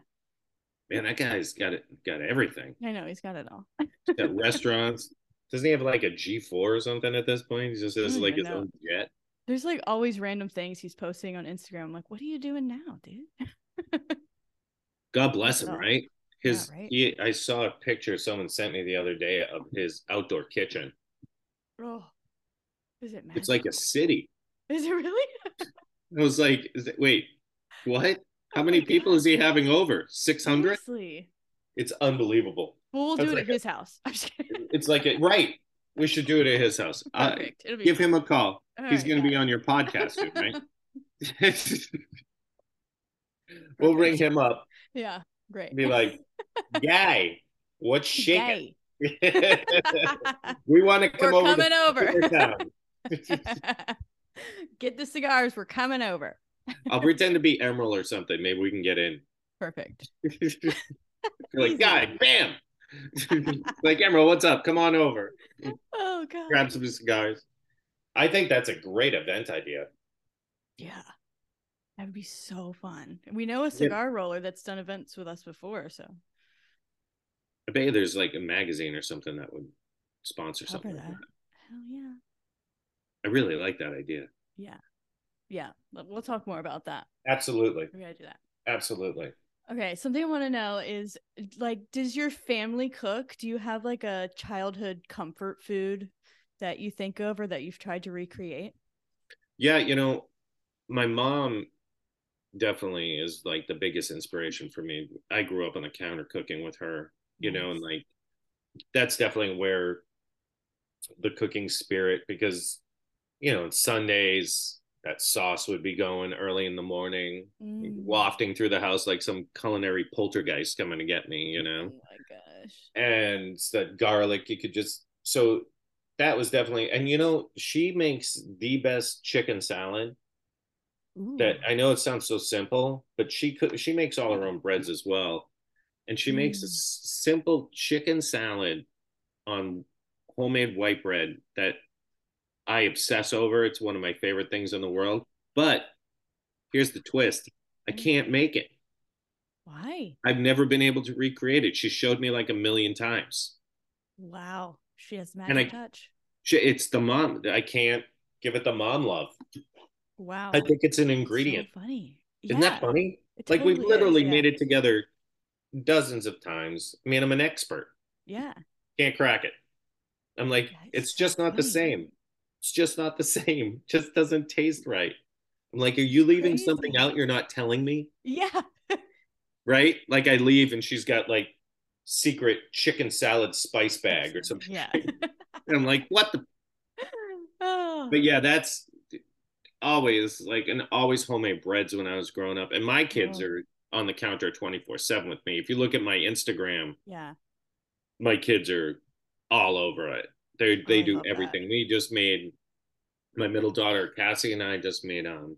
S2: Man, that guy's got it. Got everything.
S1: I know he's got it all.
S2: got restaurants. Doesn't he have like a G four or something at this point? He just has like his know. own jet.
S1: There's like always random things he's posting on Instagram. I'm like, what are you doing now, dude?
S2: God bless him, right? His yeah, right? He, I saw a picture someone sent me the other day of his outdoor kitchen.
S1: Oh, is it?
S2: Magical? It's like a city.
S1: Is it really?
S2: I was like, it, wait, what? How oh many people God. is he having over? Six hundred. It's unbelievable.
S1: Well, we'll do it like at his house.
S2: It's like a, right. We should do it at his house. Perfect. Uh, give him a call. All He's right, going to be on your podcast, soon, right? we'll ring him up.
S1: Yeah, great.
S2: Be like, guy, what's shaking? we want to come
S1: We're
S2: over.
S1: Coming over. Get the cigars. We're coming over.
S2: I'll pretend to be Emeril or something. Maybe we can get in.
S1: Perfect.
S2: like, guy, bam. like Emeril, what's up? Come on over.
S1: Oh god.
S2: Grab some cigars. I think that's a great event idea.
S1: Yeah. That would be so fun. We know a cigar yeah. roller that's done events with us before, so
S2: I bet there's like a magazine or something that would sponsor Cover something that. Like that.
S1: Hell yeah.
S2: I really like that idea.
S1: Yeah. Yeah. We'll talk more about that.
S2: Absolutely.
S1: We're gonna do that.
S2: Absolutely.
S1: Okay, something I want to know is like, does your family cook? Do you have like a childhood comfort food that you think of or that you've tried to recreate?
S2: Yeah, you know, my mom definitely is like the biggest inspiration for me. I grew up on the counter cooking with her, you nice. know, and like that's definitely where the cooking spirit because you know, Sundays that sauce would be going early in the morning, mm. wafting through the house like some culinary poltergeist coming to get me, you know.
S1: Oh my gosh.
S2: And that garlic, you could just so that was definitely and you know, she makes the best chicken salad. Ooh. That I know it sounds so simple, but she could she makes all her own breads as well. And she mm. makes a mm. simple chicken salad on homemade white bread that I obsess over. It's one of my favorite things in the world. But here's the twist I mm. can't make it.
S1: Why?
S2: I've never been able to recreate it. She showed me like a million times.
S1: Wow. She has magic and I, touch.
S2: She, it's the mom. I can't give it the mom love.
S1: Wow.
S2: I think it's an ingredient.
S1: So funny.
S2: Isn't that funny? like we've literally is, yeah. made it together dozens of times. I mean, I'm an expert.
S1: Yeah.
S2: Can't crack it. I'm like, it's just not funny. the same it's just not the same. Just doesn't taste right. I'm like, are you leaving Crazy. something out you're not telling me?
S1: Yeah.
S2: right? Like I leave and she's got like secret chicken salad spice bag or something.
S1: Yeah.
S2: and I'm like, what the oh. But yeah, that's always like and always homemade breads when I was growing up. And my kids oh. are on the counter 24-7 with me. If you look at my Instagram,
S1: yeah,
S2: my kids are all over it. They they do everything. That. We just made my middle daughter Cassie and I just made um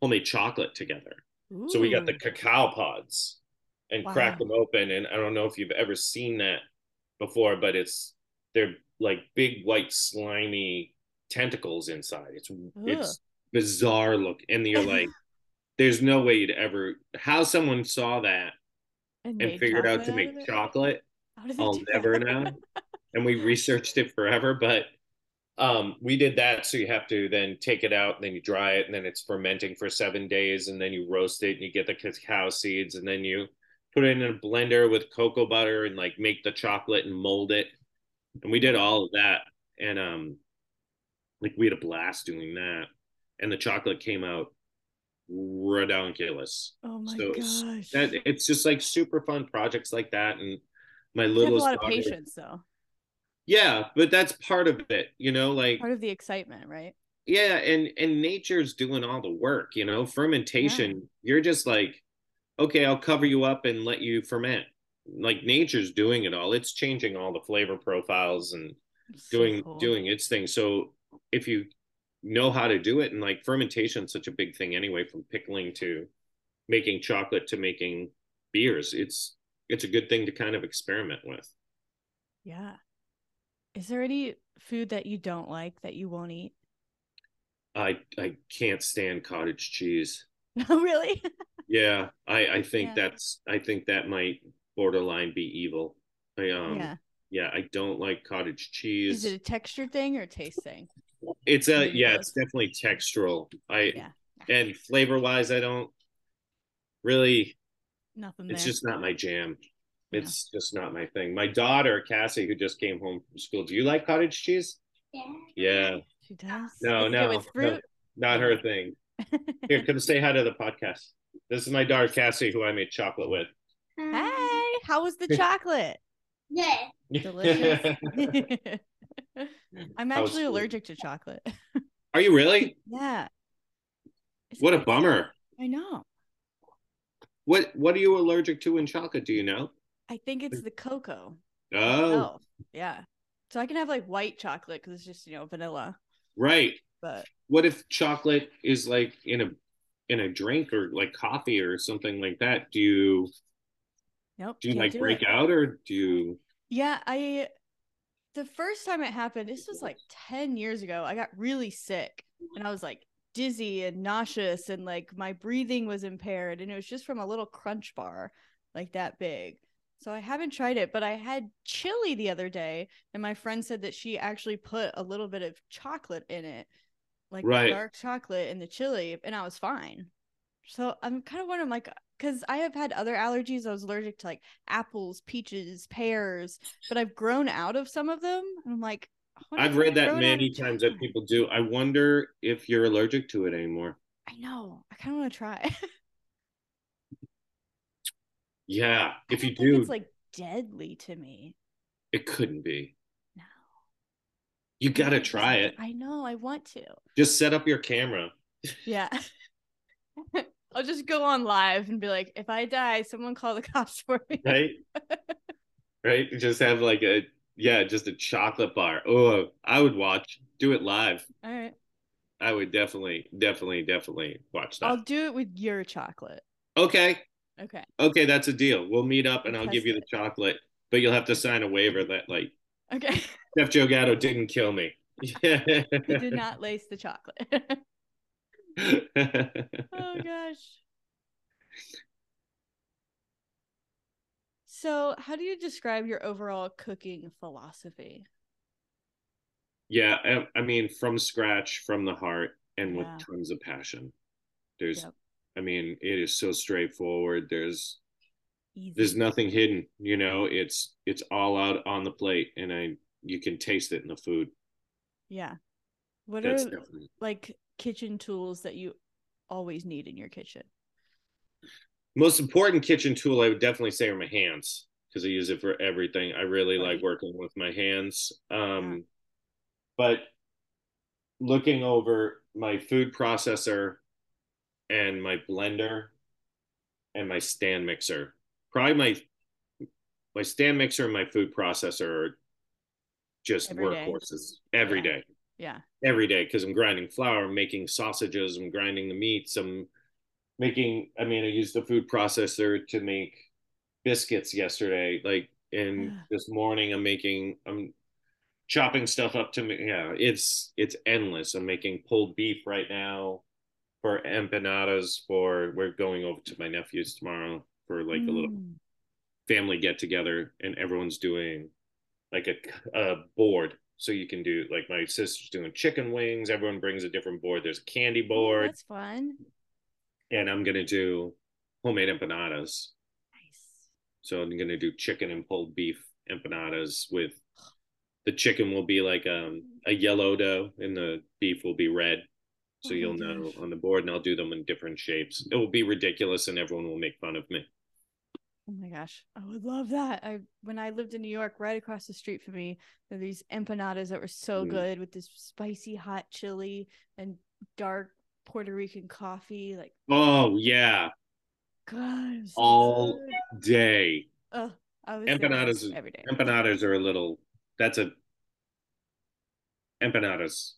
S2: homemade chocolate together. Ooh. So we got the cacao pods and wow. cracked them open. And I don't know if you've ever seen that before, but it's they're like big white slimy tentacles inside. It's Ugh. it's bizarre look, and you're like, there's no way you'd ever how someone saw that and, and figured out to make chocolate. I'll never know. and we researched it forever, but um, we did that. So you have to then take it out and then you dry it and then it's fermenting for seven days and then you roast it and you get the cacao seeds and then you put it in a blender with cocoa butter and like make the chocolate and mold it. And we did all of that. And um, like we had a blast doing that. And the chocolate came out redonkulous.
S1: Oh my so gosh.
S2: That it's just like super fun projects like that. And my little a
S1: lot of patience though
S2: yeah but that's part of it you know like
S1: part of the excitement right
S2: yeah and and nature's doing all the work you know fermentation yeah. you're just like okay i'll cover you up and let you ferment like nature's doing it all. It's changing all the flavor profiles and doing
S1: cool.
S2: doing its thing. So if you know how to do it, and like fermentation is such a big thing anyway, from pickling to making chocolate to making beers, it's it's a good thing to kind of experiment with.
S1: Yeah. Is there any food that you don't like that you won't eat?
S2: I I can't stand cottage cheese.
S1: No, really?
S2: Yeah, I I think
S1: Yeah.
S2: that's I think that might borderline be evil. I um
S1: yeah.
S2: yeah, I don't like cottage cheese.
S1: Is it a texture thing or a taste thing?
S2: It's a
S1: Maybe
S2: yeah,
S1: both.
S2: it's definitely textural. I
S1: Yeah.
S2: and flavor wise, I don't really.
S1: Nothing
S2: It's
S1: there.
S2: just not my jam.
S1: Yeah.
S2: It's just not my thing. My daughter Cassie, who just came home from school, do you like cottage cheese?
S3: Yeah.
S2: Yeah,
S1: She does.
S2: No,
S1: Is it good
S2: no, not her thing. Here, come say hi to the podcast. This is my daughter Cassie, who I made chocolate with.
S1: hey, how was the chocolate?
S3: Yeah.
S1: Delicious. I'm actually
S2: food?
S1: allergic to chocolate.
S2: Are you really?
S1: yeah. Isn't
S2: What a bummer.
S1: I know.
S2: What What are you allergic to in chocolate? Do you know?
S1: I think it's the cocoa.
S2: Oh,
S1: yeah. So I can have like white chocolate because it's just you know vanilla,
S2: right.
S1: but
S2: What if chocolate is like in a in a drink or like coffee or something like that? Do you
S1: nope.
S2: do you like
S1: do
S2: break
S1: it.
S2: out or do you?
S1: Yeah, I the first time it happened, this was like 10 years ago. I got really sick and I was like dizzy and nauseous and like my breathing was impaired and it was just from a little crunch bar like that big. So I haven't tried it, but I had chili the other day and my friend said that she actually put a little bit of chocolate in it. Like
S2: Right.
S1: dark chocolate in the chili and I was fine. So I'm kind of wondering like cuz I have had other allergies. I was allergic to like apples, peaches, pears, but I've grown out of some of them. And I'm like,
S2: I've read that many times that people do. I wonder if you're allergic to it anymore.
S1: I know. I kind of want to try.
S2: Yeah, if you do,
S1: it's like deadly to me.
S2: it couldn't be.
S1: No.
S2: You gotta try it.
S1: I know. I want to.
S2: Just set up your camera.
S1: Yeah. I'll just go on live and be like, if I die, someone call the cops for me.
S2: right? right? Just have like a yeah, just a chocolate bar. Oh, I would watch. Do it live.
S1: All right.
S2: I would definitely, definitely, definitely watch that.
S1: I'll do it with your chocolate.
S2: Okay,
S1: Okay.
S2: okay, that's a deal. We'll meet up and I'll give you the
S1: it.
S2: chocolate, but you'll have to sign a waiver that like
S1: Okay.
S2: Chef Joe Gatto didn't kill me.
S1: he did not lace the chocolate. oh gosh. So, how do you describe your overall cooking philosophy?
S2: yeah, I, I mean, from scratch, from the heart, and with
S1: Yeah.
S2: tons of passion. There's,
S1: Yep.
S2: I mean, it is so straightforward. There's
S1: Easy.
S2: there's nothing hidden you know it's it's all out on the plate and i you can taste it in the food
S1: Yeah. What
S2: that's
S1: are
S2: definitely
S1: like kitchen tools that you always need in your kitchen?
S2: most important kitchen tool i would definitely say are my hands because i use it for everything i really like working with my hands um but looking over my food processor and my blender and my stand mixer probably my my stand mixer and my food processor are just
S1: Every day.
S2: workhorses every
S1: Yeah.
S2: day.
S1: Yeah.
S2: every day because I'm grinding flour, I'm making sausages, I'm grinding the meats, I'm making. I mean, I used the food processor to make biscuits yesterday, like, and this morning I'm making. I'm chopping stuff up to me. Yeah, it's it's endless. I'm making pulled beef right now for empanadas. For we're going over to my nephew's tomorrow for like a little
S1: Mm.
S2: family get together and everyone's doing like a, a board so you can do like my sister's doing chicken wings everyone brings a different board there's a candy
S1: Oh,
S2: board
S1: that's fun.
S2: and i'm gonna do homemade empanadas
S1: Nice.
S2: so i'm gonna do chicken and pulled beef empanadas with the chicken will be like um, a yellow dough and the beef will be red so
S1: Oh
S2: you'll know
S1: gosh.
S2: on the board and i'll do them in different shapes it will be ridiculous and everyone will make fun of me
S1: Oh my gosh, I would love that. I when I lived in New York, right across the street from me, there were these empanadas that were so
S2: Mm.
S1: good with this spicy hot chili and dark Puerto Rican coffee. Like,
S2: oh yeah
S1: God, so
S2: All
S1: good.
S2: day
S1: would
S2: Empanadas,
S1: every day.
S2: empanadas are a little. That's a empanadas.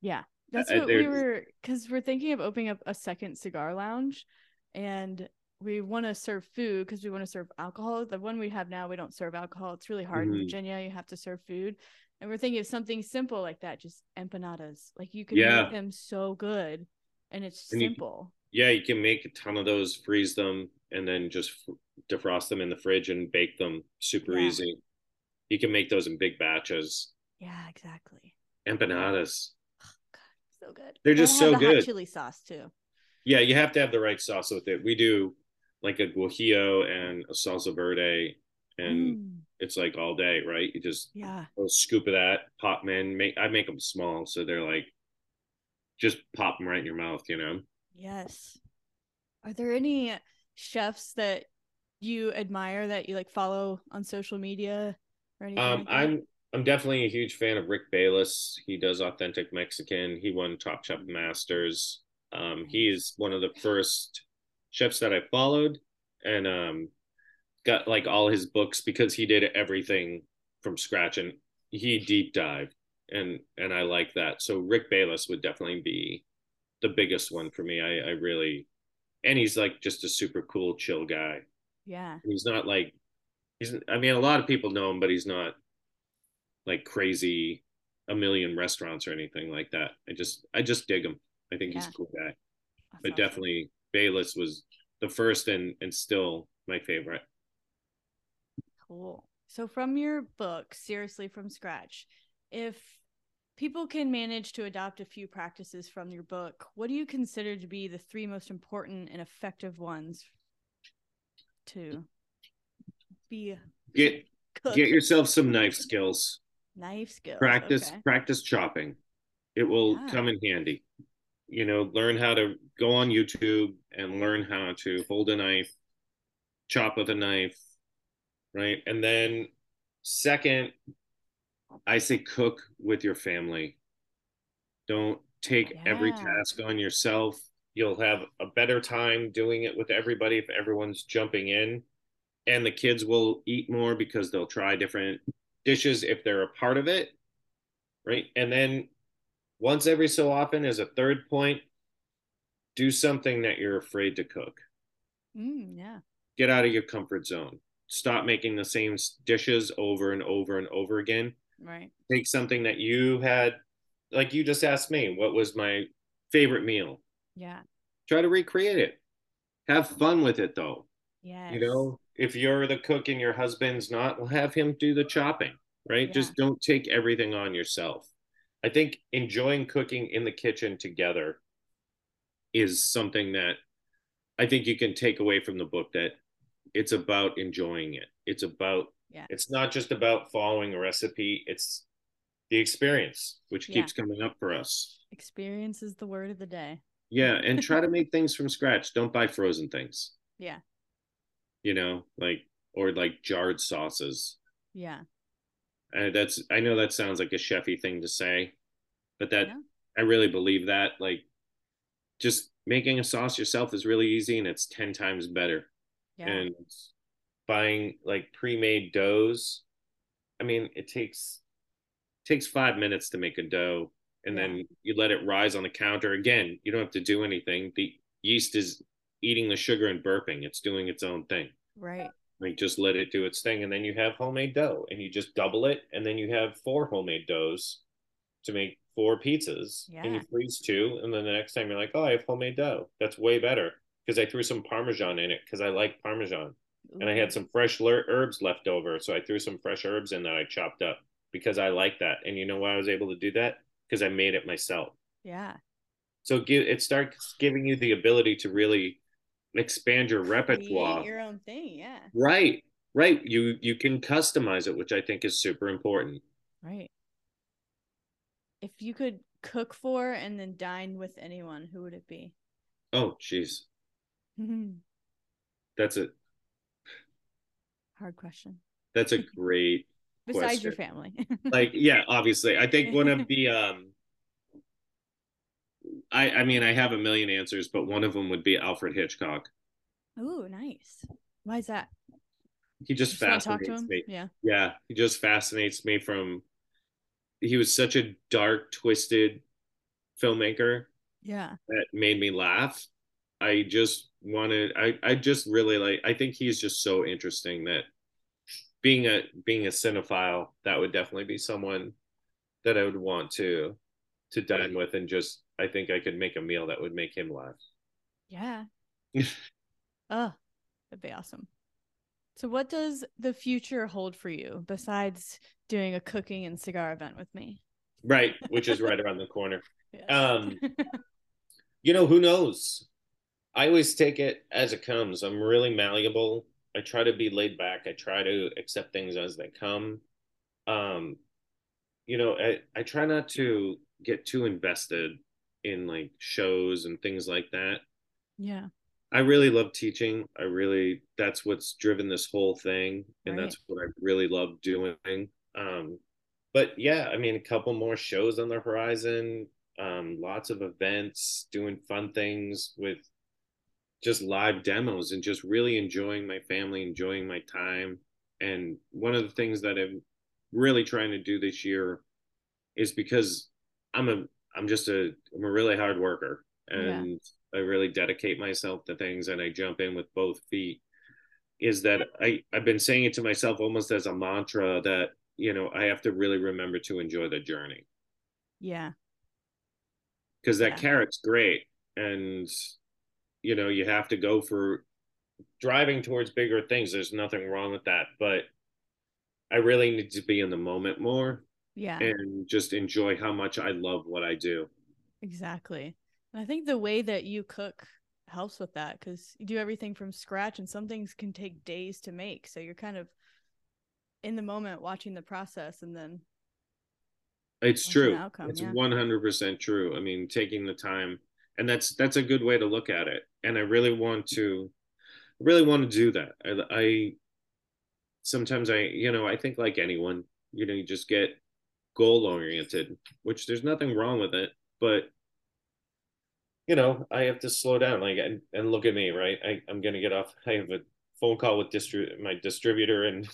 S1: Yeah, that's what we were because we're thinking of opening up a second cigar lounge, and we want to serve food because we want to serve alcohol. The one we have now, we don't serve alcohol. It's really hard in
S2: Mhm.
S1: Virginia. You have to serve food, and we're thinking of something simple like that, just empanadas. Like you can
S2: Yeah.
S1: make them so good, and it's
S2: And you-
S1: simple.
S2: Yeah, you can make a ton of those, freeze them, and then just f- defrost them in the fridge and bake them. Super
S1: Yeah.
S2: easy. You can make those in big batches.
S1: Yeah, exactly.
S2: Empanadas.
S1: So good.
S2: They're just so
S1: the
S2: good.
S1: Hot chili sauce too.
S2: Yeah, you have to have the right sauce with it. We do like a guajillo and a salsa verde, and
S1: Mm,
S2: it's like all day, right? You just
S1: yeah.
S2: a scoop of that, pop them in. Make I make them small, so they're like just pop them right in your mouth, you know.
S1: Yes. Are there any chefs that you admire that you like follow on social media or anything?
S2: Um,
S1: like?
S2: I'm I'm definitely a huge fan of Rick Bayless. He does authentic Mexican. He won Top Chef Masters. Um, he is one of the first chefs that I followed, and um, got like all his books because he did everything from scratch and he deep dived, and and I like that. So Rick Bayless would definitely be the biggest one for me. I I really, and he's like just a super cool, chill guy.
S1: yeah.
S2: He's not like he's. I mean, a lot of people know him, but he's not like crazy a million restaurants or anything like that. I just I just dig him. I think he's a cool guy.
S1: That's
S2: But
S1: awesome.
S2: definitely Bayless was the first and and still my favorite.
S1: Cool. So from your book, seriously from scratch, if people can manage to adopt a few practices from your book, what do you consider to be the three most important and effective ones to be
S2: Get
S1: cook?
S2: get yourself some knife skills.
S1: Knife skills.
S2: Practice
S1: okay.
S2: practice chopping. It will
S1: Yeah.
S2: come in handy. You know, learn how to go on YouTube and learn how to hold a knife, chop with a knife, right? And then second, I say cook with your family. Don't take every task on yourself. You'll have a better time doing it with everybody if everyone's jumping in. And the kids will eat more because they'll try different dishes if they're a part of it. Right. And then once every so often, as a third point, do something that you're afraid to cook
S1: Mm, yeah.
S2: get out of your comfort zone. Stop making the same dishes over and over and over again.
S1: Right.
S2: Take something that you had, like you just asked me, what was my favorite meal?
S1: Yeah.
S2: Try to recreate it. Have fun with it though.
S1: Yeah.
S2: You know, if you're the cook and your husband's not, well, have him do the chopping, right?
S1: Yeah.
S2: Just don't take everything on yourself. I think enjoying cooking in the kitchen together is something that I think you can take away from the book that it's about enjoying it. It's about
S1: Yeah.
S2: it's not just about following a recipe, it's the experience which
S1: Yeah.
S2: keeps coming up for us.
S1: Experience is the word of the day.
S2: Yeah, and try to make things from scratch. Don't buy frozen things.
S1: Yeah.
S2: You know, like or like jarred sauces.
S1: Yeah.
S2: Uh, that's I know that sounds like a chefy thing to say, but that
S1: Yeah.
S2: I really believe that like just making a sauce yourself is really easy and it's 10 times better.
S1: Yeah.
S2: And buying like pre-made doughs, I mean, it takes takes 5 minutes to make a dough and
S1: Yeah.
S2: then you let it rise on the counter again. You don't have to do anything. The yeast is eating the sugar and burping. It's doing its own thing.
S1: Right.
S2: like just let it do its thing and then you have homemade dough and you just double it and then you have four homemade doughs to make four pizzas and you freeze two and then the next time you're like oh i have homemade dough. That's way better because i threw some parmesan in it because i like parmesan and i had some fresh herbs left over so i threw some fresh herbs in that i chopped up because i like that. And you know why i was able to do that? Because i made it myself.
S1: Yeah.
S2: so give it starts giving you the ability to really expand your repertoire
S1: your own thing. Yeah.
S2: Right. Right. You you can customize it, which I think is super important.
S1: Right. If you could cook for and then dine with anyone, who would it be?
S2: Oh, jeez. That's a
S1: Hard question.
S2: that's a great
S1: Besides your family.
S2: like yeah, obviously. I think one of the um I I mean I have a million answers, but one of them would be Alfred Hitchcock.
S1: Ooh, nice. Why is that?
S2: he just,
S1: Just
S2: fascinates me.
S1: Yeah.
S2: Yeah, he just fascinates me from he was such a dark, twisted filmmaker
S1: Yeah.
S2: that made me laugh. I just wanted I I just really like I think he's just so interesting that being a being a cinephile, that would definitely be someone that I would want to to dine with and just I think I could make a meal that would make him laugh.
S1: Yeah. oh, that'd be awesome. So, what does the future hold for you besides doing a cooking and cigar event with me?
S2: Right, which is right around the corner.
S1: Yes.
S2: Um you know, who knows? I always take it as it comes. I'm really malleable. I try to be laid back. I try to accept things as they come. Um, you know, I, I try not to get too invested in like shows and things like that.
S1: yeah.
S2: I really love teaching. I really that's what's driven this whole thing, and
S1: Right.
S2: that's what I really love doing. Um, but yeah, I mean, a couple more shows on the horizon. Um, lots of events, doing fun things with just live demos, and just really enjoying my family, enjoying my time. And one of the things that I'm really trying to do this year is because I'm a I'm just a I'm a really hard worker, and I really dedicate myself to things and I jump in with both feet is that I, I've been saying it to myself almost as a mantra that, you know, I have to really remember to enjoy the journey
S1: Yeah.
S2: because that
S1: Yeah.
S2: carrot's great. And, you know, you have to go for driving towards bigger things. There's nothing wrong with that. But I really need to be in the moment more
S1: Yeah.
S2: and just enjoy how much I love what I do.
S1: Exactly. And I think the way that you cook helps with that because you do everything from scratch and some things can take days to make. So you're kind of in the moment watching the process and then
S2: It's true.
S1: outcome,
S2: it's
S1: yeah.
S2: one hundred percent true. I mean, taking the time, and that's that's a good way to look at it. And I really want to, really want to do that. I, I sometimes I, you know, I think like anyone, you know, you just get goal oriented, which there's nothing wrong with it, but you know, I have to slow down. Like, and, and look at me, right? I, I'm gonna get off. I have a phone call with distri- my distributor and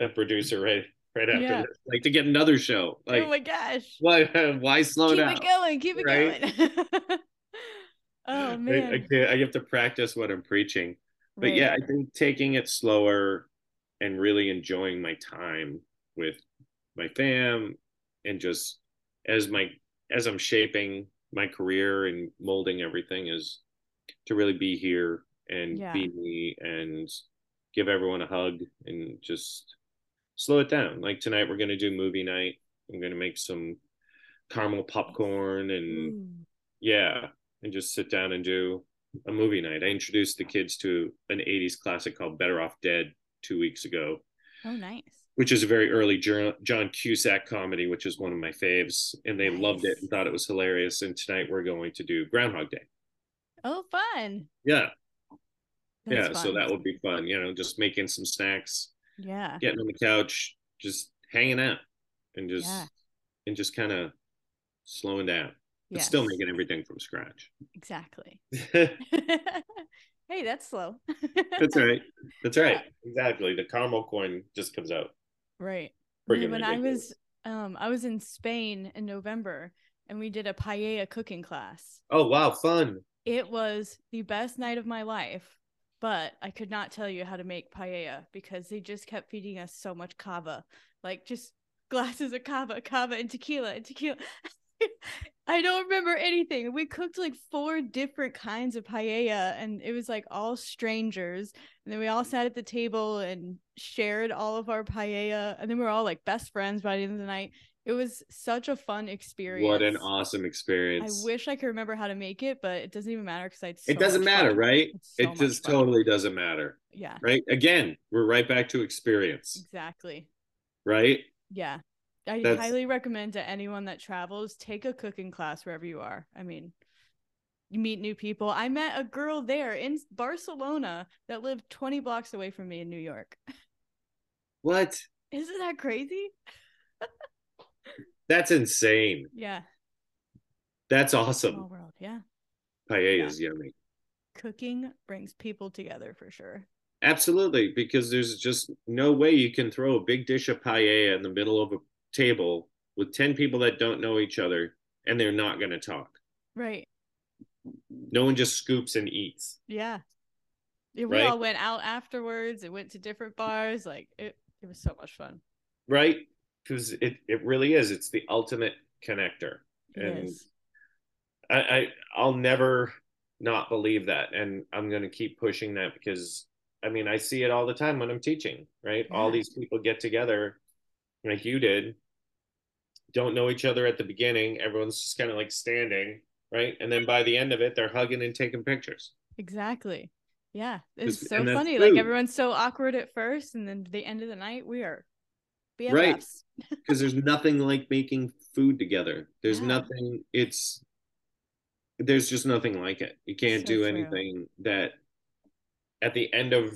S2: a producer right right after
S1: Yeah.
S2: this, like to get another show. Like,
S1: oh my gosh.
S2: why why slow
S1: keep
S2: down?
S1: Keep it going. Keep it
S2: right?
S1: going. oh
S2: I,
S1: man.
S2: I, can't, I have to practice what I'm preaching. But
S1: Right.
S2: yeah, I think taking it slower and really enjoying my time with my fam and just as my as I'm shaping my career and molding everything is to really be here and
S1: Yeah.
S2: be me and give everyone a hug and just slow it down. Like tonight we're gonna do movie night. I'm gonna make some caramel popcorn and
S1: Ooh.
S2: yeah, and just sit down and do a movie night. I introduced the kids to an 80s classic called Better Off Dead two weeks ago,
S1: Oh nice.
S2: Which is a very early John Cusack comedy, which is one of my faves. And they loved it and thought it was hilarious. And tonight we're going to do Groundhog Day.
S1: Oh fun.
S2: Yeah.
S1: That's
S2: yeah. So that would be fun, you know, just making some snacks,
S1: Yeah.
S2: getting on the couch, just hanging out and just,
S1: Yeah.
S2: and just kind of slowing down, but
S1: Yes.
S2: still making everything from scratch.
S1: Exactly. Hey, that's slow.
S2: That's right. That's right. Exactly. The caramel corn just comes out.
S1: Right. When I was um I was in Spain in November and we did a paella cooking class.
S2: Oh wow, fun.
S1: It was the best night of my life, but I could not tell you how to make paella because they just kept feeding us so much cava. Like just glasses of cava, cava and tequila and tequila. I don't remember anything. We cooked like four different kinds of paella and it was like all strangers. And then we all sat at the table and shared all of our paella. And then we were all like best friends by the end of the night. It was such a fun experience.
S2: What an awesome experience.
S1: I wish I could remember how to make it, but it doesn't even matter because I so
S2: it doesn't matter,
S1: fun.
S2: right?
S1: So
S2: it just
S1: fun.
S2: totally doesn't matter.
S1: Yeah,
S2: Right? Again, we're right back to experience,
S1: exactly.
S2: right?
S1: Yeah. I
S2: That's-
S1: highly recommend to anyone that travels, take a cooking class wherever you are. I mean, you meet new people. I met a girl there in Barcelona that lived 20 blocks away from me in New York.
S2: What?
S1: Isn't that crazy?
S2: That's insane.
S1: Yeah.
S2: That's
S1: Small
S2: awesome.
S1: world. Yeah.
S2: Paella is yummy.
S1: Cooking brings people together for sure.
S2: Absolutely, because there's just no way you can throw a big dish of paella in the middle of a table with 10 people that don't know each other and they're not going to talk.
S1: Right.
S2: No one just scoops and eats.
S1: Yeah. Yeah, we
S2: Right.
S1: all went out afterwards and went to different bars. Like it, it was so much fun.
S2: Right? Because it, it really is. It's the ultimate connector.
S1: It
S2: and
S1: is.
S2: I, I I'll never not believe that. And I'm gonna keep pushing that because I mean I see it all the time when I'm teaching, right? All these people get together like you did, don't know each other at the beginning. Everyone's just kind of like standing, right? And then by the end of it, they're hugging and taking pictures.
S1: Exactly. Yeah. It's so funny. Like everyone's so awkward at first, and then the end of the night, we are BFFs.
S2: Right. because there's nothing like making food together. There's
S1: Yeah.
S2: nothing. It's there's just nothing like it. You can't
S1: So
S2: do
S1: true.
S2: anything that at the end of.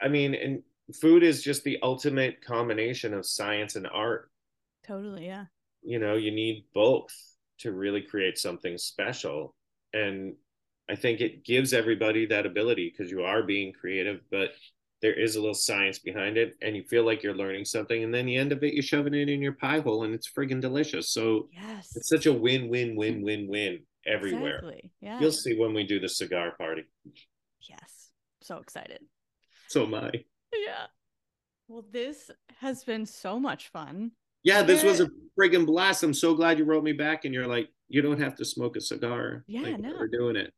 S2: I mean, and food is just the ultimate combination of science and art.
S1: Totally. Yeah.
S2: You know, you need both to really create something special, and I think it gives everybody that ability because you are being creative, but there is a little science behind it and you feel like you're learning something and then the end of it you're shoving it in your pie hole and it's friggin' delicious so
S1: Yes.
S2: it's such a win win win win win everywhere
S1: Exactly. Yeah.
S2: you'll see when we do the cigar party
S1: Yes. So excited.
S2: so am i
S1: Yeah. Well, this has been so much fun.
S2: yeah this was a friggin' blast i'm so glad you wrote me back and you're like you don't have to smoke a cigar
S1: Yeah,
S2: like,
S1: no.
S2: we're doing it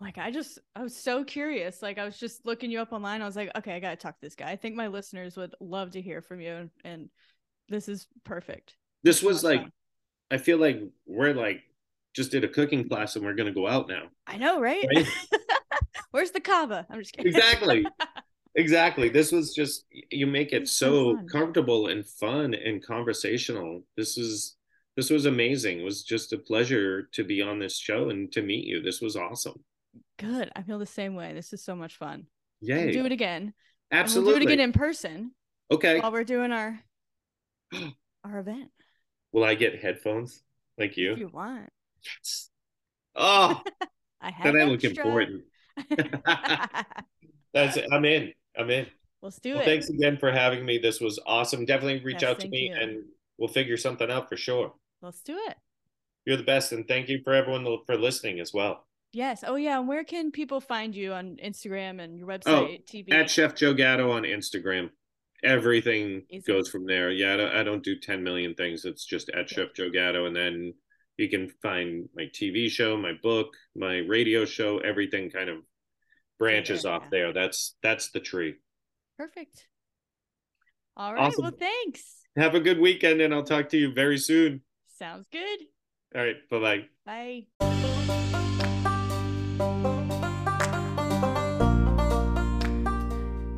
S1: Like, I just, I was so curious. Like, I was just looking you up online. I was like, okay, I got to talk to this guy. I think my listeners would love to hear from you. And this is perfect.
S2: this was
S1: much
S2: like i feel like we're like just did a cooking class and we're gonna go out now
S1: I know, right?
S2: Right?
S1: Where's the kava? I'm just kidding.
S2: exactly exactly this was just you make it
S1: so
S2: so comfortable and fun and conversational this is this was amazing it was just a pleasure to be on this show and to meet you this was awesome
S1: Good. I feel the same way. This is so much fun.
S2: yeah
S1: We'll do it again.
S2: absolutely
S1: we'll do it again in person
S2: okay
S1: while we're doing our our event.
S2: will i get headphones like you?
S1: If
S2: you
S1: want.
S2: yes. oh
S1: I have
S2: then i look important that's it i'm in i'm in
S1: Let's do
S2: well
S1: it.
S2: thanks again for having me this was awesome definitely reach
S1: Yes,
S2: out to me
S1: you.
S2: and we'll figure something out for sure
S1: Let's do it.
S2: you're the best and thank you for everyone for listening as well
S1: Yes. Oh yeah. And where can people find you on Instagram and your
S2: Oh,
S1: website, TV?
S2: at Chef Joe Gatto on Instagram. Everything
S1: Easy.
S2: goes from there. Yeah, I don't, I don't do 10 million things. It's just at Chef Joe Gatto. And then you can find my TV show, my book, my radio show, everything kind of branches
S1: there,
S2: off there. That's that's the tree.
S1: Perfect. All right. Well, thanks.
S2: Have a good weekend and I'll talk to you very soon.
S1: Sounds good.
S2: All right, bye-bye.
S1: Bye.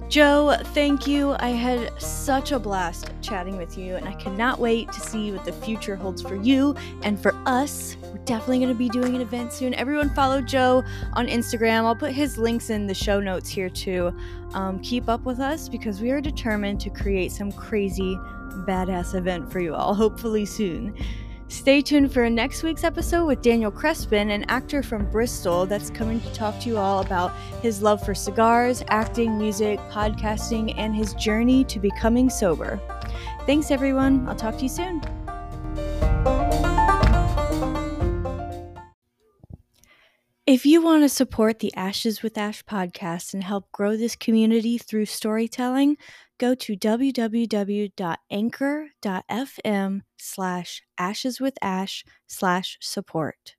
S1: Joe, thank you. I had such a blast chatting with you, and I cannot wait to see what the future holds for you and for us. We're definitely going to be doing an event soon. Everyone, follow Joe on Instagram. I'll put his links in the show notes here too. Um, keep up with us because we are determined to create some crazy, badass event for you all, hopefully soon. Stay tuned for next week's episode with Daniel Crespin, an actor from Bristol that's coming to talk to you all about his love for cigars, acting, music, podcasting, and his journey to becoming sober. Thanks, everyone. I'll talk to you soon. If you want to support the Ashes with Ash podcast and help grow this community through storytelling, go to www.anchor.fm slash ashes with ash slash support.